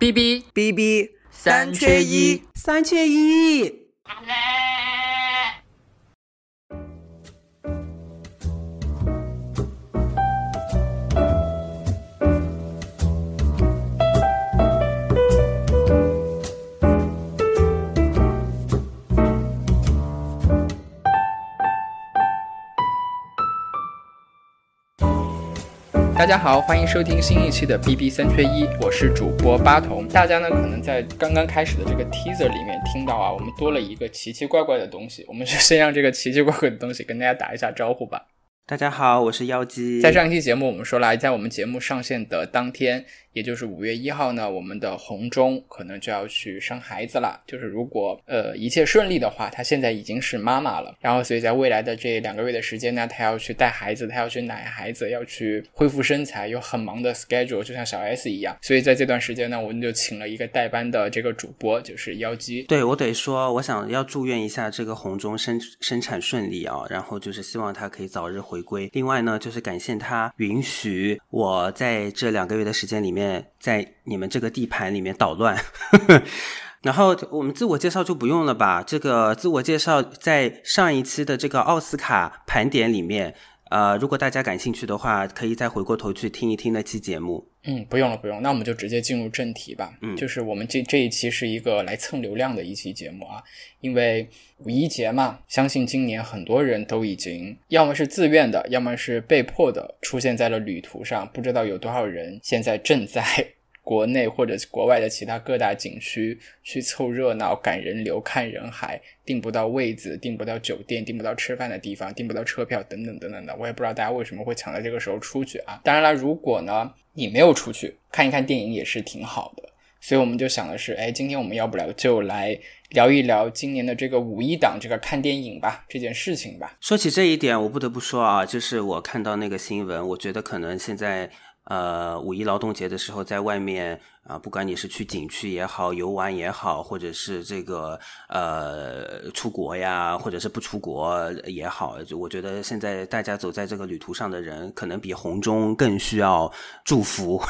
B B B B 三缺一，三缺一。大家好，欢迎收听新一期的 B B 三缺一，我是主播八童。大家呢可能在刚刚开始的这个 teaser 里面听到啊，我们多了一个奇奇怪怪的东西，我们就先让这个奇奇怪怪的东西跟大家打一下招呼吧。大家好，我是妖姬。在上一期节目，我们说了，在我们节目上线的当天。也就是五月一号呢，我们的红中可能就要去生孩子了。就是如果呃一切顺利的话，她现在已经是妈妈了。然后所以在未来的这两个月的时间呢，她要去带孩子，她要去奶孩子，要去恢复身材，有很忙的 schedule，就像小 S 一样。所以在这段时间呢，我们就请了一个代班的这个主播，就是妖姬。对我得说，我想要祝愿一下这个红中生生产顺利啊，然后就是希望她可以早日回归。另外呢，就是感谢她允许我在这两个月的时间里面。在你们这个地盘里面捣乱，然后我们自我介绍就不用了吧？这个自我介绍在上一期的这个奥斯卡盘点里面，呃，如果大家感兴趣的话，可以再回过头去听一听那期节目。嗯，不用了，不用，那我们就直接进入正题吧。嗯，就是我们这这一期是一个来蹭流量的一期节目啊，因为五一节嘛，相信今年很多人都已经要么是自愿的，要么是被迫的出现在了旅途上，不知道有多少人现在正在。国内或者国外的其他各大景区去凑热闹、赶人流、看人海，订不到位子，订不到酒店，订不到吃饭的地方，订不到车票，等等等等的。我也不知道大家为什么会抢在这个时候出去啊！当然了，如果呢你没有出去看一看电影也是挺好的。所以我们就想的是，哎，今天我们要不了就来聊一聊今年的这个五一档这个看电影吧这件事情吧。说起这一点，我不得不说啊，就是我看到那个新闻，我觉得可能现在。呃，五一劳动节的时候，在外面。啊，不管你是去景区也好，游玩也好，或者是这个呃出国呀，或者是不出国也好，我觉得现在大家走在这个旅途上的人，可能比红中更需要祝福。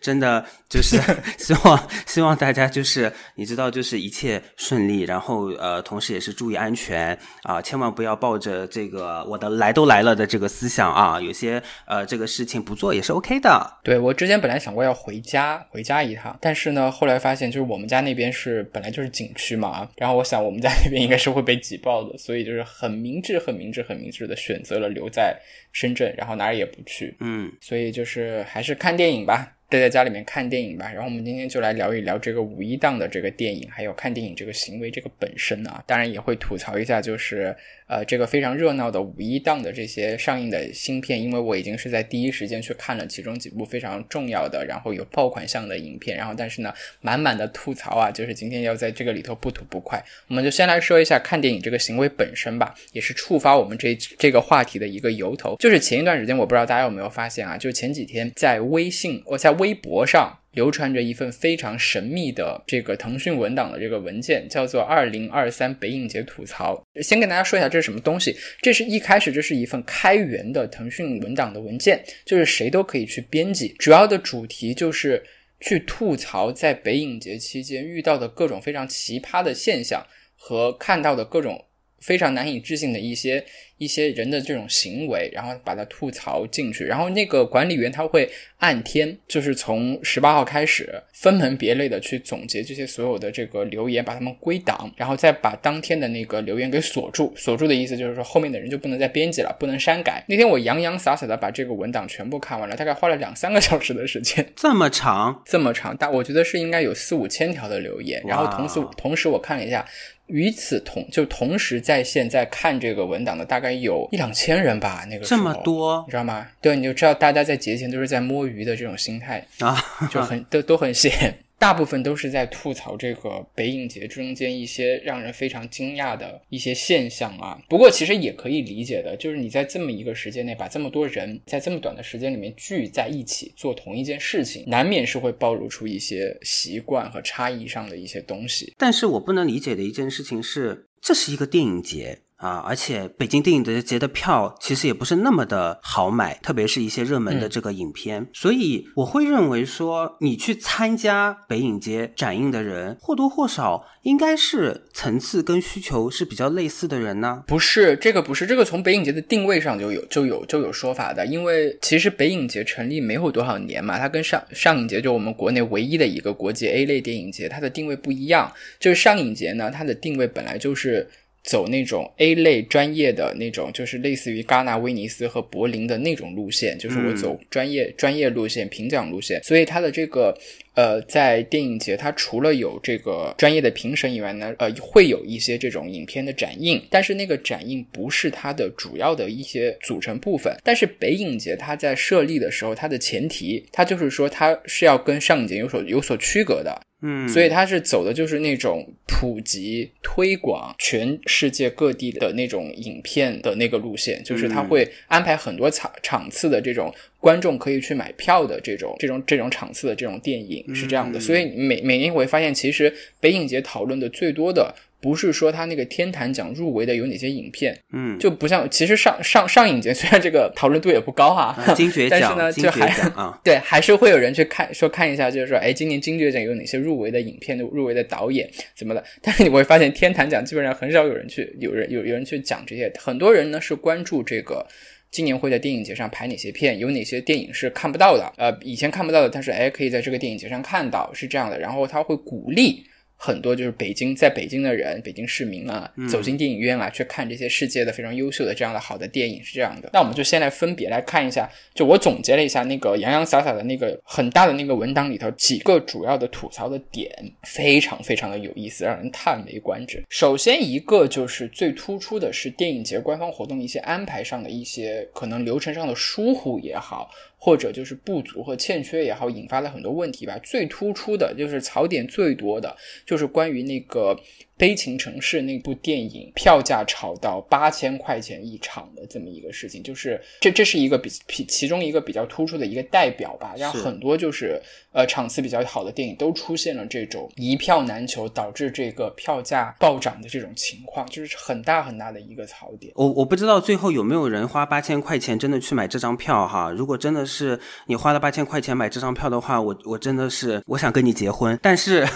真的就是 希望希望大家就是你知道，就是一切顺利，然后呃，同时也是注意安全啊，千万不要抱着这个我的来都来了的这个思想啊，有些呃这个事情不做也是 OK 的。对我之前本来想过要回家，回家。一趟，但是呢，后来发现就是我们家那边是本来就是景区嘛，然后我想我们家那边应该是会被挤爆的，所以就是很明智、很明智、很明智的选择了留在深圳，然后哪儿也不去。嗯，所以就是还是看电影吧，待在家里面看电影吧。然后我们今天就来聊一聊这个五一档的这个电影，还有看电影这个行为这个本身啊，当然也会吐槽一下，就是。呃，这个非常热闹的五一档的这些上映的新片，因为我已经是在第一时间去看了其中几部非常重要的，然后有爆款项的影片，然后但是呢，满满的吐槽啊，就是今天要在这个里头不吐不快。我们就先来说一下看电影这个行为本身吧，也是触发我们这这个话题的一个由头。就是前一段时间，我不知道大家有没有发现啊，就前几天在微信，我在微博上。流传着一份非常神秘的这个腾讯文档的这个文件，叫做《二零二三北影节吐槽》。先跟大家说一下这是什么东西。这是一开始这是一份开源的腾讯文档的文件，就是谁都可以去编辑。主要的主题就是去吐槽在北影节期间遇到的各种非常奇葩的现象和看到的各种非常难以置信的一些。一些人的这种行为，然后把它吐槽进去，然后那个管理员他会按天，就是从十八号开始分门别类的去总结这些所有的这个留言，把他们归档，然后再把当天的那个留言给锁住。锁住的意思就是说后面的人就不能再编辑了，不能删改。那天我洋洋洒洒的把这个文档全部看完了，大概花了两三个小时的时间。这么长，这么长，但我觉得是应该有四五千条的留言。然后同时，同时我看了一下，与此同就同时在线在看这个文档的大概。有一两千人吧，那个这么多，你知道吗？对，你就知道大家在节前都是在摸鱼的这种心态啊，就很 都都很闲。大部分都是在吐槽这个北影节中间一些让人非常惊讶的一些现象啊。不过其实也可以理解的，就是你在这么一个时间内把这么多人在这么短的时间里面聚在一起做同一件事情，难免是会暴露出一些习惯和差异上的一些东西。但是我不能理解的一件事情是，这是一个电影节。啊，而且北京电影节的票其实也不是那么的好买，特别是一些热门的这个影片，所以我会认为说，你去参加北影节展映的人，或多或少应该是层次跟需求是比较类似的人呢？不是，这个不是，这个从北影节的定位上就有就有就有说法的，因为其实北影节成立没有多少年嘛，它跟上上影节就我们国内唯一的一个国际 A 类电影节，它的定位不一样，就是上影节呢，它的定位本来就是。走那种 A 类专业的那种，就是类似于戛纳、威尼斯和柏林的那种路线，就是我走专业专业路线、评奖路线。所以它的这个呃，在电影节，它除了有这个专业的评审以外呢，呃，会有一些这种影片的展映，但是那个展映不是它的主要的一些组成部分。但是北影节它在设立的时候，它的前提，它就是说它是要跟上影节有所有所区隔的。嗯，所以他是走的就是那种普及推广全世界各地的那种影片的那个路线，就是他会安排很多场场次的这种观众可以去买票的这种这种这种场次的这种电影是这样的。所以每每年我会发现，其实北影节讨论的最多的。不是说他那个天坛奖入围的有哪些影片，嗯，就不像其实上上上影节虽然这个讨论度也不高哈，金爵奖，但是呢就还啊，对，还是会有人去看说看一下，就是说，哎，今年金爵奖有哪些入围的影片的入围的导演怎么的？但是你会发现天坛奖基本上很少有人去，有人有有人去讲这些，很多人呢是关注这个今年会在电影节上排哪些片，有哪些电影是看不到的，呃，以前看不到的，但是哎可以在这个电影节上看到，是这样的，然后他会鼓励。很多就是北京，在北京的人，北京市民啊，走进电影院啊，去看这些世界的非常优秀的这样的好的电影是这样的。那我们就先来分别来看一下，就我总结了一下那个洋洋洒洒的那个很大的那个文档里头几个主要的吐槽的点，非常非常的有意思，让人叹为观止。首先一个就是最突出的是电影节官方活动一些安排上的一些可能流程上的疏忽也好。或者就是不足和欠缺也好，引发了很多问题吧。最突出的就是槽点最多的，就是关于那个。悲情城市那部电影票价炒到八千块钱一场的这么一个事情，就是这这是一个比比其中一个比较突出的一个代表吧，让很多就是呃场次比较好的电影都出现了这种一票难求，导致这个票价暴涨的这种情况，就是很大很大的一个槽点。我我不知道最后有没有人花八千块钱真的去买这张票哈？如果真的是你花了八千块钱买这张票的话，我我真的是我想跟你结婚，但是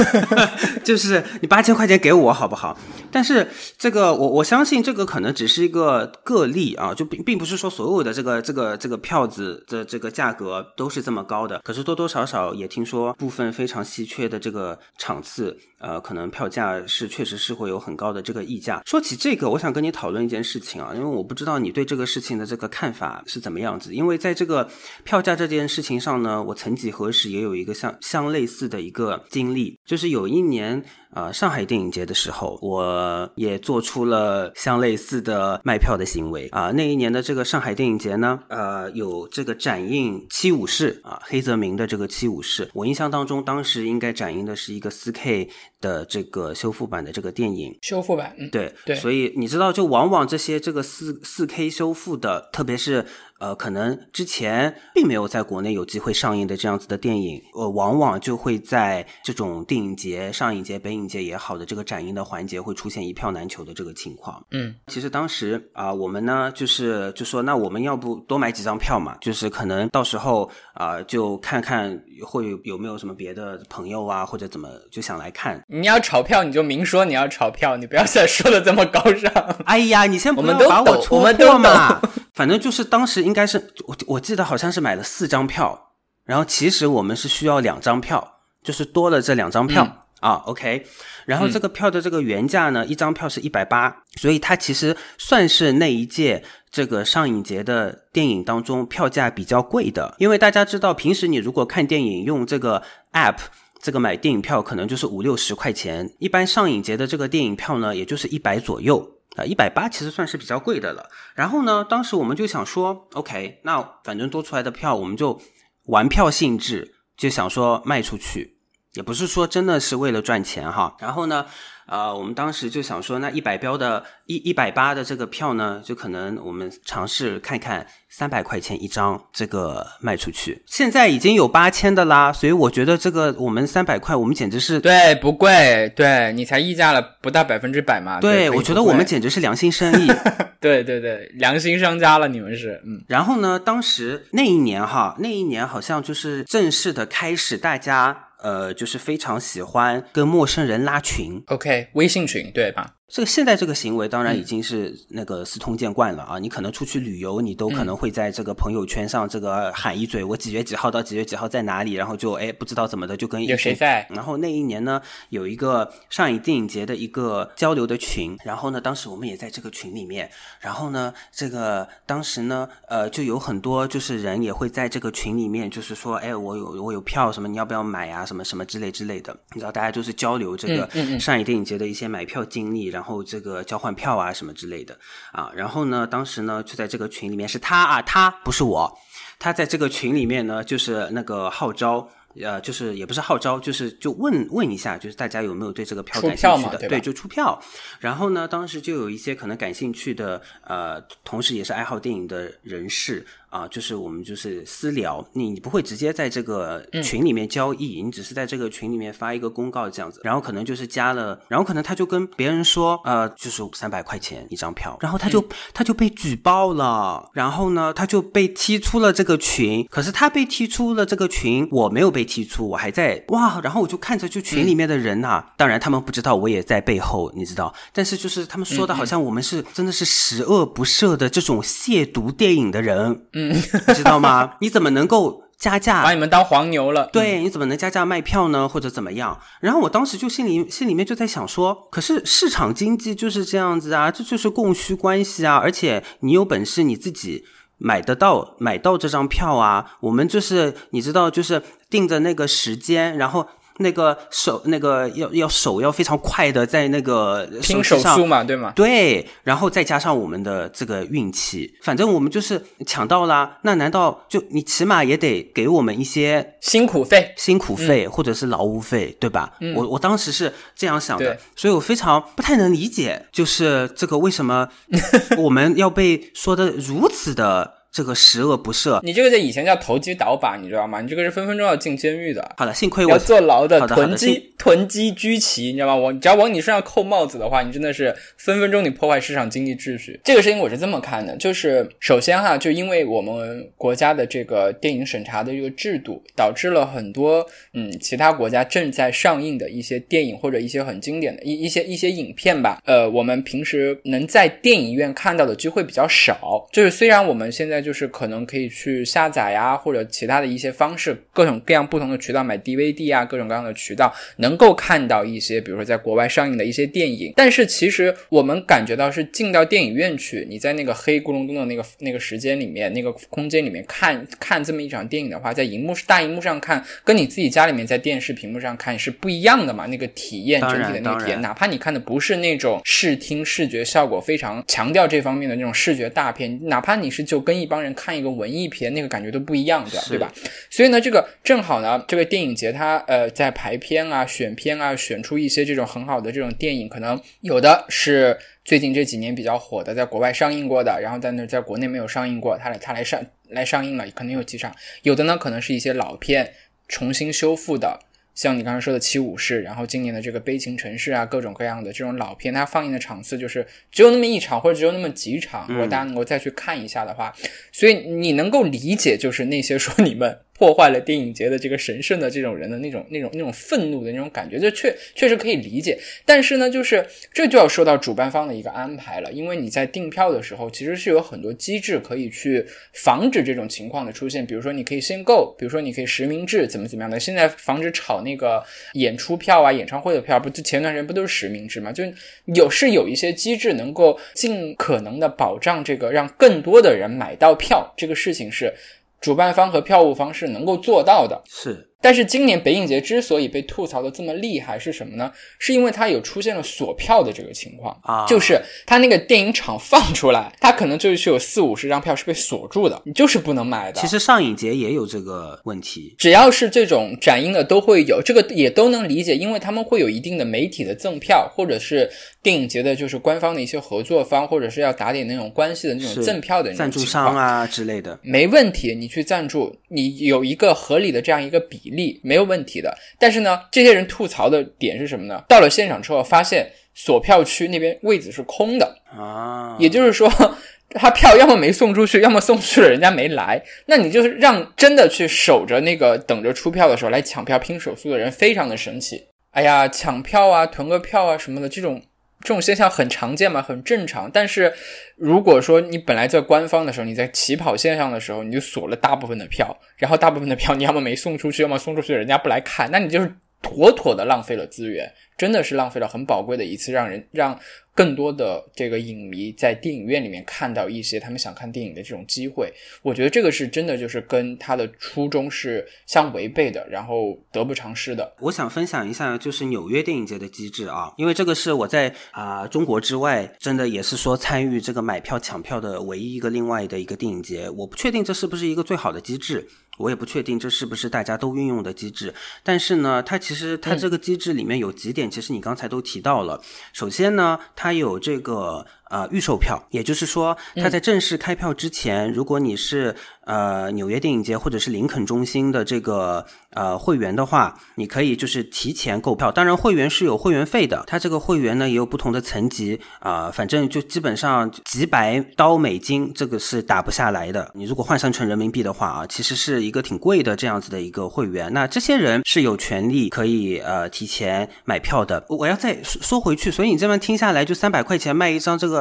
就是。八千块钱给我好不好？但是这个我我相信这个可能只是一个个例啊，就并并不是说所有的这个这个这个票子的这个价格都是这么高的。可是多多少少也听说部分非常稀缺的这个场次，呃，可能票价是确实是会有很高的这个溢价。说起这个，我想跟你讨论一件事情啊，因为我不知道你对这个事情的这个看法是怎么样子。因为在这个票价这件事情上呢，我曾几何时也有一个像像类似的一个经历，就是有一年。啊，上海电影节的时候，我也做出了相类似的卖票的行为啊。那一年的这个上海电影节呢，呃，有这个展映《七武士》啊，黑泽明的这个《七武士》，我印象当中当时应该展映的是一个四 K 的这个修复版的这个电影。修复版，对对。所以你知道，就往往这些这个四四 K 修复的，特别是。呃，可能之前并没有在国内有机会上映的这样子的电影，呃，往往就会在这种电影节、上影节、北影节也好的这个展映的环节，会出现一票难求的这个情况。嗯，其实当时啊，我们呢就是就说，那我们要不多买几张票嘛？就是可能到时候啊，就看看会有没有什么别的朋友啊，或者怎么就想来看。你要炒票，你就明说你要炒票，你不要再说的这么高尚。哎呀，你先不要把我戳破嘛。反正就是当时应该是我我记得好像是买了四张票，然后其实我们是需要两张票，就是多了这两张票啊。OK，然后这个票的这个原价呢，一张票是一百八，所以它其实算是那一届这个上影节的电影当中票价比较贵的。因为大家知道，平时你如果看电影用这个 App 这个买电影票，可能就是五六十块钱，一般上影节的这个电影票呢，也就是一百左右。啊，一百八其实算是比较贵的了。然后呢，当时我们就想说，OK，那反正多出来的票，我们就玩票性质，就想说卖出去。也不是说真的是为了赚钱哈。然后呢？呃，我们当时就想说，那一百标的一一百八的这个票呢，就可能我们尝试看看三百块钱一张这个卖出去。现在已经有八千的啦，所以我觉得这个我们三百块，我们简直是对不贵，对你才溢价了不到百分之百嘛。对，我觉得我们简直是良心生意。对对对，良心商家了，你们是嗯。然后呢，当时那一年哈，那一年好像就是正式的开始，大家。呃，就是非常喜欢跟陌生人拉群，OK，微信群对吧？这个现在这个行为当然已经是那个司通见惯了啊！你可能出去旅游，你都可能会在这个朋友圈上这个喊一嘴，我几月几号到几月几号在哪里，然后就哎不知道怎么的就跟有谁在。然后那一年呢，有一个上影电影节的一个交流的群，然后呢，当时我们也在这个群里面，然后呢，这个当时呢，呃，就有很多就是人也会在这个群里面，就是说，哎，我有我有票什么，你要不要买啊？什么什么之类之类的，你知道，大家就是交流这个上影电影节的一些买票经历。然后这个交换票啊什么之类的啊，然后呢，当时呢就在这个群里面是他啊，他不是我，他在这个群里面呢就是那个号召，呃，就是也不是号召，就是就问问一下，就是大家有没有对这个票感兴趣的，对，就出票。然后呢，当时就有一些可能感兴趣的，呃，同时也是爱好电影的人士。啊，就是我们就是私聊，你你不会直接在这个群里面交易，你只是在这个群里面发一个公告这样子，然后可能就是加了，然后可能他就跟别人说，呃，就是三百块钱一张票，然后他就他就被举报了，然后呢他就被踢出了这个群，可是他被踢出了这个群，我没有被踢出，我还在哇，然后我就看着就群里面的人呐，当然他们不知道我也在背后，你知道，但是就是他们说的好像我们是真的是十恶不赦的这种亵渎电影的人，嗯。你 知道吗？你怎么能够加价把你们当黄牛了？对，你怎么能加价卖票呢？或者怎么样？然后我当时就心里心里面就在想说，可是市场经济就是这样子啊，这就是供需关系啊，而且你有本事你自己买得到买到这张票啊，我们就是你知道，就是定着那个时间，然后。那个手，那个要要手要非常快的在那个拼手速嘛，对吗？对，然后再加上我们的这个运气，反正我们就是抢到啦。那难道就你起码也得给我们一些辛苦费、辛苦费或者是劳务费，对吧？我我当时是这样想的，所以我非常不太能理解，就是这个为什么我们要被说的如此的。这个十恶不赦，你这个在以前叫投机倒把，你知道吗？你这个是分分钟要进监狱的。好的，幸亏我要坐牢的囤积囤积居奇，你知道吗？我只要往你身上扣帽子的话，你真的是分分钟你破坏市场经济秩序。这个事情我是这么看的，就是首先哈，就因为我们国家的这个电影审查的这个制度，导致了很多嗯其他国家正在上映的一些电影或者一些很经典的一一些一些影片吧，呃，我们平时能在电影院看到的机会比较少。就是虽然我们现在就是可能可以去下载呀，或者其他的一些方式，各种各样不同的渠道买 DVD 啊，各种各样的渠道能够看到一些，比如说在国外上映的一些电影。但是其实我们感觉到是进到电影院去，你在那个黑咕隆咚的那个那个时间里面，那个空间里面看看这么一场电影的话，在荧幕大荧幕上看，跟你自己家里面在电视屏幕上看是不一样的嘛？那个体验整体的那个体验，哪怕你看的不是那种视听视觉效果非常强调这方面的那种视觉大片，哪怕你是就跟一帮人看。一个文艺片，那个感觉都不一样的，对吧？所以呢，这个正好呢，这个电影节它呃在排片啊、选片啊，选出一些这种很好的这种电影，可能有的是最近这几年比较火的，在国外上映过的，然后在那在国内没有上映过，它来它来上来上映了，可能有几场。有的呢，可能是一些老片重新修复的。像你刚才说的《七武士》，然后今年的这个《悲情城市》啊，各种各样的这种老片，它放映的场次就是只有那么一场，或者只有那么几场。如果大家能够再去看一下的话，所以你能够理解，就是那些说你们。破坏了电影节的这个神圣的这种人的那种那种那种愤怒的那种感觉，这确确实可以理解。但是呢，就是这就要说到主办方的一个安排了，因为你在订票的时候，其实是有很多机制可以去防止这种情况的出现。比如说，你可以限购，比如说你可以实名制，怎么怎么样的。现在防止炒那个演出票啊、演唱会的票，不就前段时间不都是实名制嘛？就有是有一些机制能够尽可能的保障这个，让更多的人买到票，这个事情是。主办方和票务方是能够做到的，是。但是今年北影节之所以被吐槽的这么厉害是什么呢？是因为它有出现了锁票的这个情况啊，就是它那个电影场放出来，它可能就是有四五十张票是被锁住的，你就是不能买的。其实上影节也有这个问题，只要是这种展映的都会有，这个也都能理解，因为他们会有一定的媒体的赠票，或者是电影节的就是官方的一些合作方，或者是要打点那种关系的那种赠票的赞助商啊之类的，没问题，你去赞助，你有一个合理的这样一个比例，没有问题的。但是呢，这些人吐槽的点是什么呢？到了现场之后，发现锁票区那边位子是空的啊，也就是说，他票要么没送出去，要么送去了人家没来。那你就是让真的去守着那个等着出票的时候来抢票拼手速的人，非常的神奇。哎呀，抢票啊，囤个票啊什么的，这种这种现象很常见嘛，很正常。但是如果说你本来在官方的时候，你在起跑线上的时候，你就锁了大部分的票，然后大部分的票你要么没送出去，要么送出去人家不来看，那你就是妥妥的浪费了资源，真的是浪费了很宝贵的一次让人让。更多的这个影迷在电影院里面看到一些他们想看电影的这种机会，我觉得这个是真的，就是跟他的初衷是相违背的，然后得不偿失的。我想分享一下，就是纽约电影节的机制啊，因为这个是我在啊中国之外，真的也是说参与这个买票抢票的唯一一个另外的一个电影节，我不确定这是不是一个最好的机制。我也不确定这是不是大家都运用的机制，但是呢，它其实它这个机制里面有几点，其实你刚才都提到了。首先呢，它有这个呃预售票，也就是说，它在正式开票之前，如果你是呃纽约电影节或者是林肯中心的这个呃会员的话，你可以就是提前购票。当然，会员是有会员费的，它这个会员呢也有不同的层级啊，反正就基本上几百刀美金这个是打不下来的。你如果换算成人民币的话啊，其实是。一个挺贵的这样子的一个会员，那这些人是有权利可以呃提前买票的。我要再说回去，所以你这么听下来，就三百块钱卖一张这个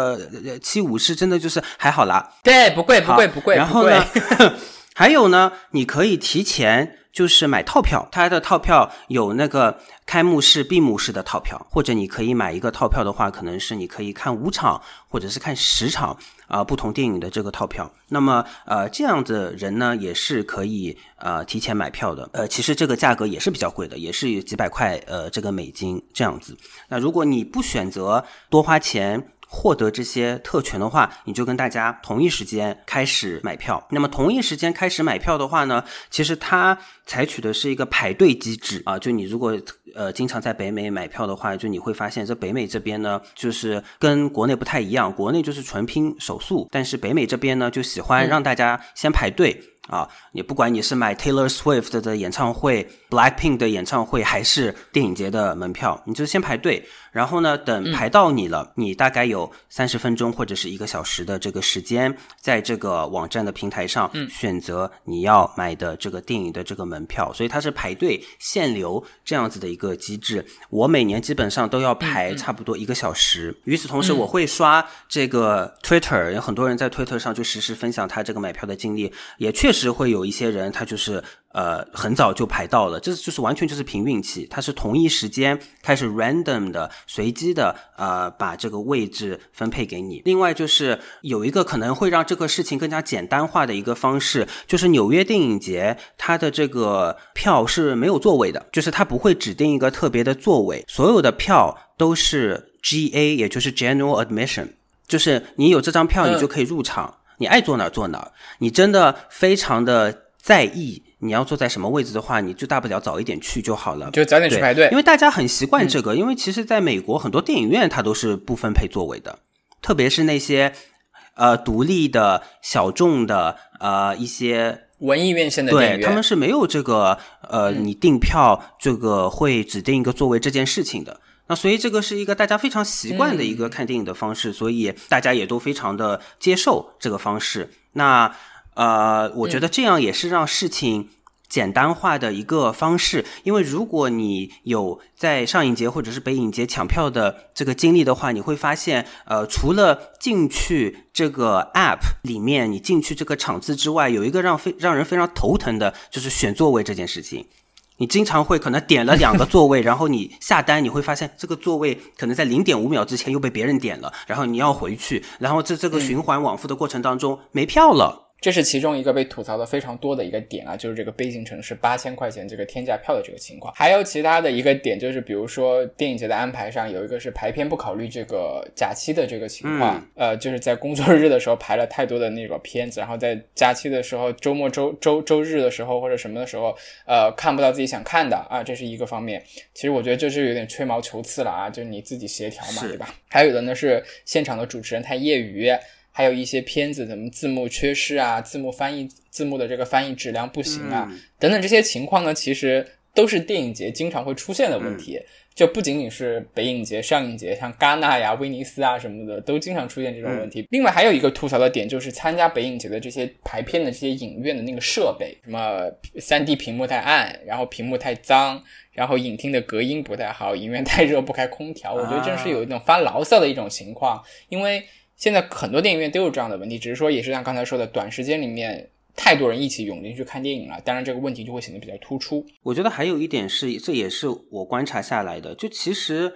七五是真的就是还好啦。对，不贵不贵不贵。然后呢，还有呢，你可以提前就是买套票，它的套票有那个开幕式、闭幕式的套票，或者你可以买一个套票的话，可能是你可以看五场或者是看十场。啊，不同电影的这个套票，那么呃，这样的人呢也是可以呃提前买票的。呃，其实这个价格也是比较贵的，也是几百块呃这个美金这样子。那如果你不选择多花钱获得这些特权的话，你就跟大家同一时间开始买票。那么同一时间开始买票的话呢，其实它采取的是一个排队机制啊，就你如果。呃，经常在北美买票的话，就你会发现，这北美这边呢，就是跟国内不太一样。国内就是纯拼手速，但是北美这边呢，就喜欢让大家先排队。啊，也不管你是买 Taylor Swift 的演唱会、Blackpink 的演唱会，还是电影节的门票，你就先排队，然后呢，等排到你了，你大概有三十分钟或者是一个小时的这个时间，在这个网站的平台上选择你要买的这个电影的这个门票，所以它是排队限流这样子的一个机制。我每年基本上都要排差不多一个小时。与此同时，我会刷这个 Twitter，有很多人在 Twitter 上就实时分享他这个买票的经历，也确。是会有一些人，他就是呃很早就排到了，这就是完全就是凭运气。他是同一时间开始 random 的随机的呃把这个位置分配给你。另外就是有一个可能会让这个事情更加简单化的一个方式，就是纽约电影节它的这个票是没有座位的，就是它不会指定一个特别的座位，所有的票都是 GA，也就是 General Admission，就是你有这张票你就可以入场。你爱坐哪坐哪，你真的非常的在意你要坐在什么位置的话，你就大不了早一点去就好了，就早点去排队。因为大家很习惯这个，因为其实在美国很多电影院它都是不分配座位的，特别是那些呃独立的小众的呃一些文艺院线的电影院，他们是没有这个呃你订票这个会指定一个座位这件事情的。那所以这个是一个大家非常习惯的一个看电影的方式，所以大家也都非常的接受这个方式。那呃，我觉得这样也是让事情简单化的一个方式。因为如果你有在上影节或者是北影节抢票的这个经历的话，你会发现，呃，除了进去这个 App 里面，你进去这个场次之外，有一个让非让人非常头疼的，就是选座位这件事情。你经常会可能点了两个座位，然后你下单，你会发现这个座位可能在零点五秒之前又被别人点了，然后你要回去，然后这这个循环往复的过程当中没票了。这是其中一个被吐槽的非常多的一个点啊，就是这个北京城市八千块钱这个天价票的这个情况。还有其他的一个点，就是比如说电影节的安排上有一个是排片不考虑这个假期的这个情况，呃，就是在工作日的时候排了太多的那个片子，然后在假期的时候、周末、周周周日的时候或者什么的时候，呃，看不到自己想看的啊，这是一个方面。其实我觉得这是有点吹毛求疵了啊，就是你自己协调嘛，对吧？还有的呢是现场的主持人太业余。还有一些片子怎么字幕缺失啊，字幕翻译字幕的这个翻译质量不行啊，等等这些情况呢，其实都是电影节经常会出现的问题。就不仅仅是北影节、上影节，像戛纳呀、威尼斯啊什么的，都经常出现这种问题。另外还有一个吐槽的点，就是参加北影节的这些排片的这些影院的那个设备，什么三 D 屏幕太暗，然后屏幕太脏，然后影厅的隔音不太好，影院太热不开空调，我觉得真是有一种发牢骚的一种情况，因为。现在很多电影院都有这样的问题，只是说也是像刚才说的，短时间里面太多人一起涌进去看电影了，当然这个问题就会显得比较突出。我觉得还有一点是，这也是我观察下来的，就其实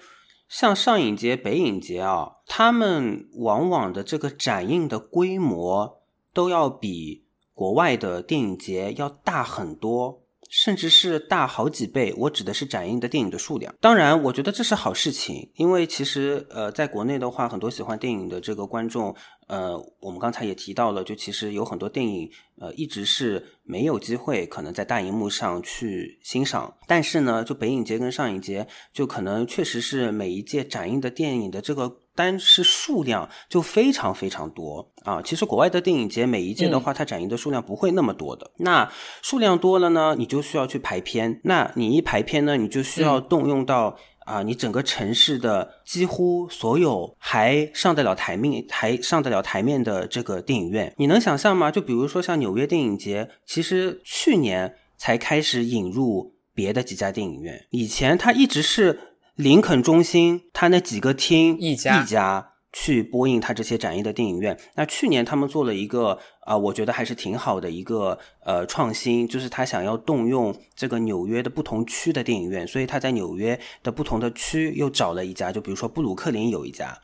像上影节、北影节啊，他们往往的这个展映的规模都要比国外的电影节要大很多。甚至是大好几倍，我指的是展映的电影的数量。当然，我觉得这是好事情，因为其实呃，在国内的话，很多喜欢电影的这个观众，呃，我们刚才也提到了，就其实有很多电影，呃，一直是没有机会可能在大荧幕上去欣赏。但是呢，就北影节跟上影节，就可能确实是每一届展映的电影的这个。单是数量就非常非常多啊！其实国外的电影节每一届的话，它展映的数量不会那么多的。那数量多了呢，你就需要去排片。那你一排片呢，你就需要动用到啊，你整个城市的几乎所有还上得了台面、还上得了台面的这个电影院。你能想象吗？就比如说像纽约电影节，其实去年才开始引入别的几家电影院，以前它一直是。林肯中心，它那几个厅一家一家去播映它这些展映的电影院。那去年他们做了一个啊，我觉得还是挺好的一个呃创新，就是他想要动用这个纽约的不同区的电影院，所以他在纽约的不同的区又找了一家，就比如说布鲁克林有一家，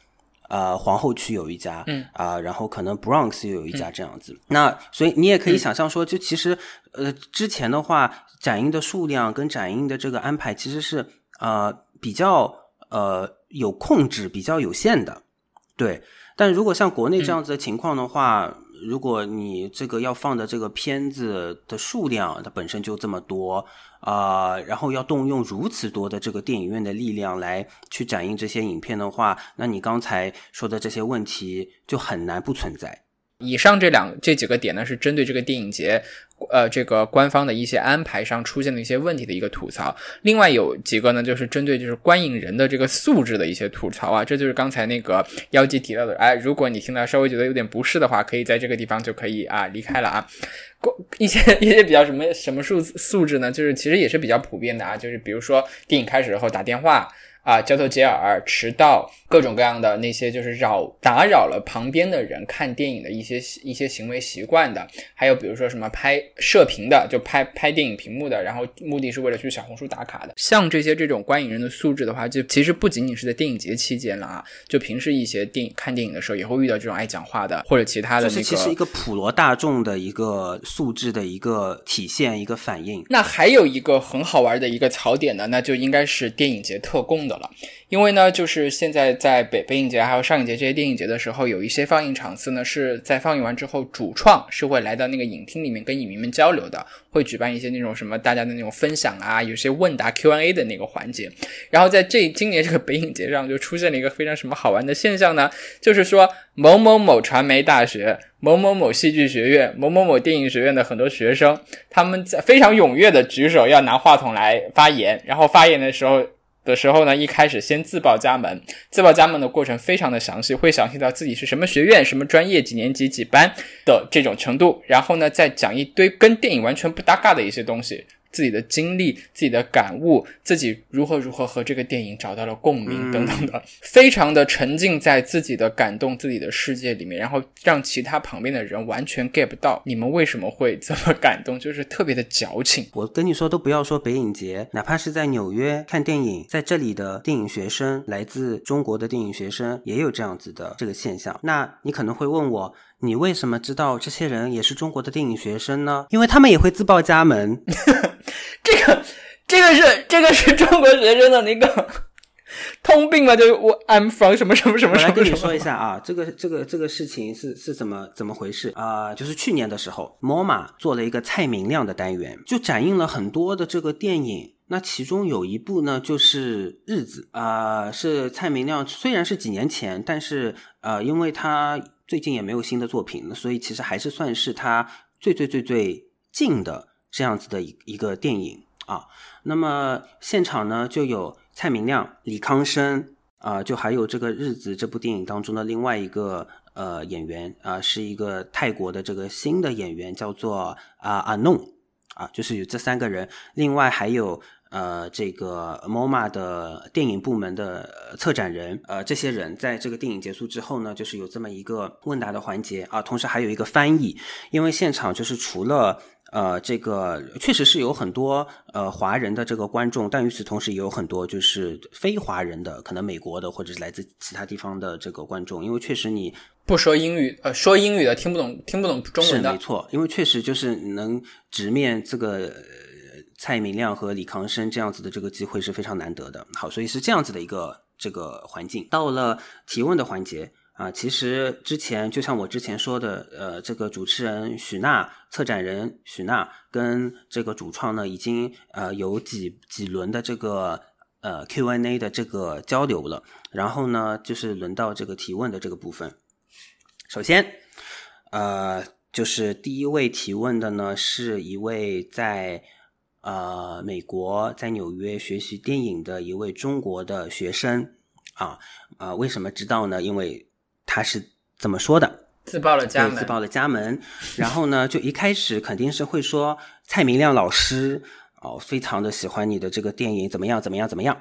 呃皇后区有一家，嗯啊，然后可能 Bronx 又有一家这样子。那所以你也可以想象说，就其实呃之前的话，展映的数量跟展映的这个安排其实是呃。比较呃有控制，比较有限的，对。但如果像国内这样子的情况的话，如果你这个要放的这个片子的数量，它本身就这么多啊，然后要动用如此多的这个电影院的力量来去展映这些影片的话，那你刚才说的这些问题就很难不存在。以上这两这几个点呢，是针对这个电影节，呃，这个官方的一些安排上出现的一些问题的一个吐槽。另外有几个呢，就是针对就是观影人的这个素质的一些吐槽啊。这就是刚才那个妖姬提到的，哎，如果你听到稍微觉得有点不适的话，可以在这个地方就可以啊离开了啊。一些一些比较什么什么素素质呢？就是其实也是比较普遍的啊，就是比如说电影开始后打电话。啊，交头接耳、迟到，各种各样的那些就是扰打扰了旁边的人看电影的一些一些行为习惯的，还有比如说什么拍射频的，就拍拍电影屏幕的，然后目的是为了去小红书打卡的，像这些这种观影人的素质的话，就其实不仅仅是在电影节期间了啊，就平时一些电影看电影的时候也会遇到这种爱讲话的或者其他的。这是其实一个普罗大众的一个素质的一个体现，一个反应。那还有一个很好玩的一个槽点呢，那就应该是电影节特供的。了，因为呢，就是现在在北北影节还有上影节这些电影节的时候，有一些放映场次呢是在放映完之后，主创是会来到那个影厅里面跟影迷们交流的，会举办一些那种什么大家的那种分享啊，有些问答 Q&A 的那个环节。然后在这今年这个北影节上就出现了一个非常什么好玩的现象呢？就是说某某某传媒大学、某某某戏剧学院、某某某电影学院的很多学生，他们在非常踊跃的举手要拿话筒来发言，然后发言的时候。的时候呢，一开始先自报家门，自报家门的过程非常的详细，会详细到自己是什么学院、什么专业、几年级、几班的这种程度，然后呢，再讲一堆跟电影完全不搭嘎的一些东西。自己的经历、自己的感悟、自己如何如何和这个电影找到了共鸣等等的，非常的沉浸在自己的感动、自己的世界里面，然后让其他旁边的人完全 get 不到你们为什么会这么感动，就是特别的矫情。我跟你说，都不要说北影节，哪怕是在纽约看电影，在这里的电影学生，来自中国的电影学生也有这样子的这个现象。那你可能会问我，你为什么知道这些人也是中国的电影学生呢？因为他们也会自报家门。这个，这个是这个是中国学生的那个通病嘛？就是我 I'm from 什么什么什么。我来跟你说一下啊，这个这个这个事情是是怎么怎么回事啊？就是去年的时候，MoMA 做了一个蔡明亮的单元，就展映了很多的这个电影。那其中有一部呢，就是《日子》啊，是蔡明亮，虽然是几年前，但是呃，因为他最近也没有新的作品，所以其实还是算是他最最最最近的这样子的一一个电影啊。那么现场呢，就有蔡明亮、李康生啊，就还有这个《日子》这部电影当中的另外一个呃演员啊，是一个泰国的这个新的演员，叫做啊阿弄啊，就是有这三个人，另外还有。呃，这个 MoMA 的电影部门的策展人，呃，这些人在这个电影结束之后呢，就是有这么一个问答的环节啊，同时还有一个翻译，因为现场就是除了呃，这个确实是有很多呃华人的这个观众，但与此同时也有很多就是非华人的，可能美国的或者是来自其他地方的这个观众，因为确实你不说英语，呃，说英语的听不懂，听不懂中文的，是没错，因为确实就是能直面这个。蔡明亮和李康生这样子的这个机会是非常难得的。好，所以是这样子的一个这个环境。到了提问的环节啊，其实之前就像我之前说的，呃，这个主持人许娜、策展人许娜跟这个主创呢，已经呃有几几轮的这个呃 Q&A 的这个交流了。然后呢，就是轮到这个提问的这个部分。首先，呃，就是第一位提问的呢，是一位在。呃，美国在纽约学习电影的一位中国的学生啊啊，为什么知道呢？因为他是怎么说的？自报了家门，自报了家门。然后呢，就一开始肯定是会说蔡明亮老师哦，非常的喜欢你的这个电影，怎么样？怎么样？怎么样？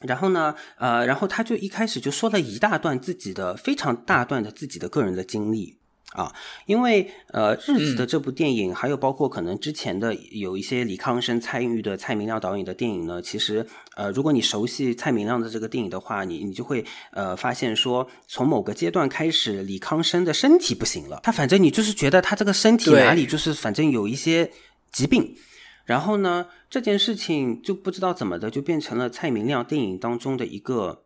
然后呢，呃，然后他就一开始就说了一大段自己的非常大段的自己的个人的经历。啊，因为呃，日子的这部电影，还有包括可能之前的有一些李康生参与的蔡明亮导演的电影呢，其实呃，如果你熟悉蔡明亮的这个电影的话，你你就会呃发现说，从某个阶段开始，李康生的身体不行了，他反正你就是觉得他这个身体哪里就是反正有一些疾病，然后呢，这件事情就不知道怎么的就变成了蔡明亮电影当中的一个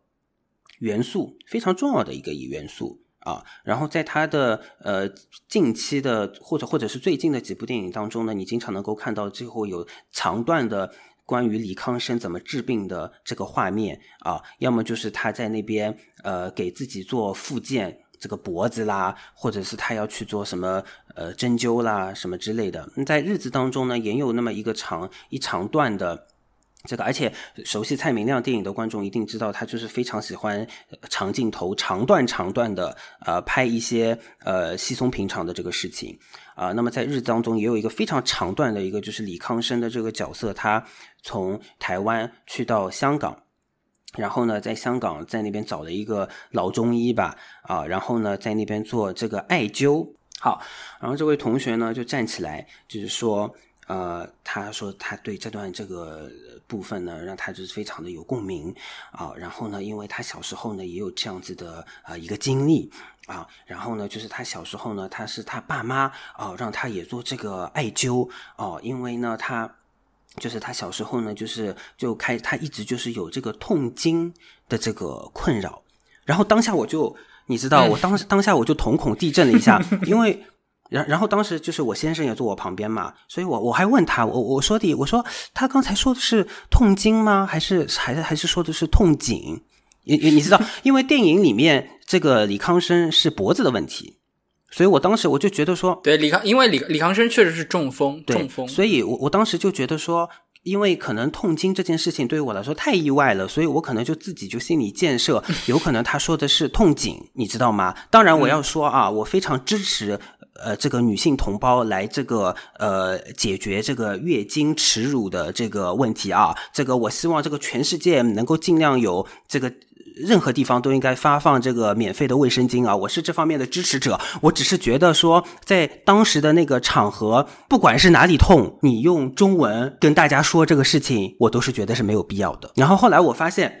元素，非常重要的一个元素。啊，然后在他的呃近期的或者或者是最近的几部电影当中呢，你经常能够看到最后有长段的关于李康生怎么治病的这个画面啊，要么就是他在那边呃给自己做复健这个脖子啦，或者是他要去做什么呃针灸啦什么之类的。在日子当中呢，也有那么一个长一长段的。这个，而且熟悉蔡明亮电影的观众一定知道，他就是非常喜欢长镜头、长段、长段的呃拍一些呃稀松平常的这个事情啊。那么在日当中，也有一个非常长段的一个，就是李康生的这个角色，他从台湾去到香港，然后呢，在香港在那边找了一个老中医吧啊，然后呢，在那边做这个艾灸。好，然后这位同学呢就站起来，就是说。呃，他说他对这段这个部分呢，让他就是非常的有共鸣啊。然后呢，因为他小时候呢也有这样子的呃一个经历啊。然后呢，就是他小时候呢，他是他爸妈啊让他也做这个艾灸哦，因为呢他就是他小时候呢就是就开他一直就是有这个痛经的这个困扰。然后当下我就你知道，我当当下我就瞳孔地震了一下，因为。然然后当时就是我先生也坐我旁边嘛，所以我我还问他，我我说的我说他刚才说的是痛经吗？还是还是还是说的是痛颈？你你你知道，因为电影里面这个李康生是脖子的问题，所以我当时我就觉得说，对李康，因为李李康生确实是中风，中风，所以我我当时就觉得说。因为可能痛经这件事情对于我来说太意外了，所以我可能就自己就心理建设，有可能他说的是痛颈，你知道吗？当然我要说啊，我非常支持呃这个女性同胞来这个呃解决这个月经耻辱的这个问题啊，这个我希望这个全世界能够尽量有这个。任何地方都应该发放这个免费的卫生巾啊！我是这方面的支持者。我只是觉得说，在当时的那个场合，不管是哪里痛，你用中文跟大家说这个事情，我都是觉得是没有必要的。然后后来我发现，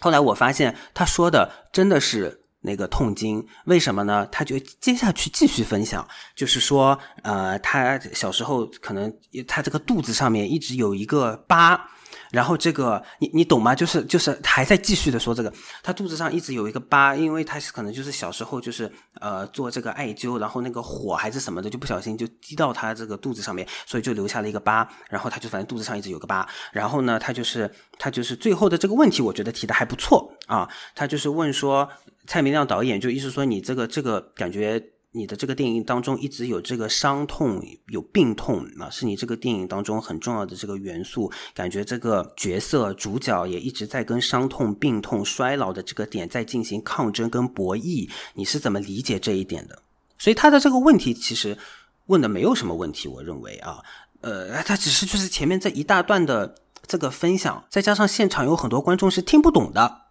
后来我发现他说的真的是那个痛经，为什么呢？他就接下去继续分享，就是说，呃，他小时候可能他这个肚子上面一直有一个疤。然后这个你你懂吗？就是就是还在继续的说这个，他肚子上一直有一个疤，因为他是可能就是小时候就是呃做这个艾灸，然后那个火还是什么的，就不小心就滴到他这个肚子上面，所以就留下了一个疤。然后他就反正肚子上一直有个疤。然后呢，他就是他就是最后的这个问题，我觉得提的还不错啊。他就是问说蔡明亮导演，就意思说你这个这个感觉。你的这个电影当中一直有这个伤痛、有病痛啊，是你这个电影当中很重要的这个元素。感觉这个角色主角也一直在跟伤痛、病痛、衰老的这个点在进行抗争跟博弈。你是怎么理解这一点的？所以他的这个问题其实问的没有什么问题，我认为啊，呃，他只是就是前面这一大段的这个分享，再加上现场有很多观众是听不懂的，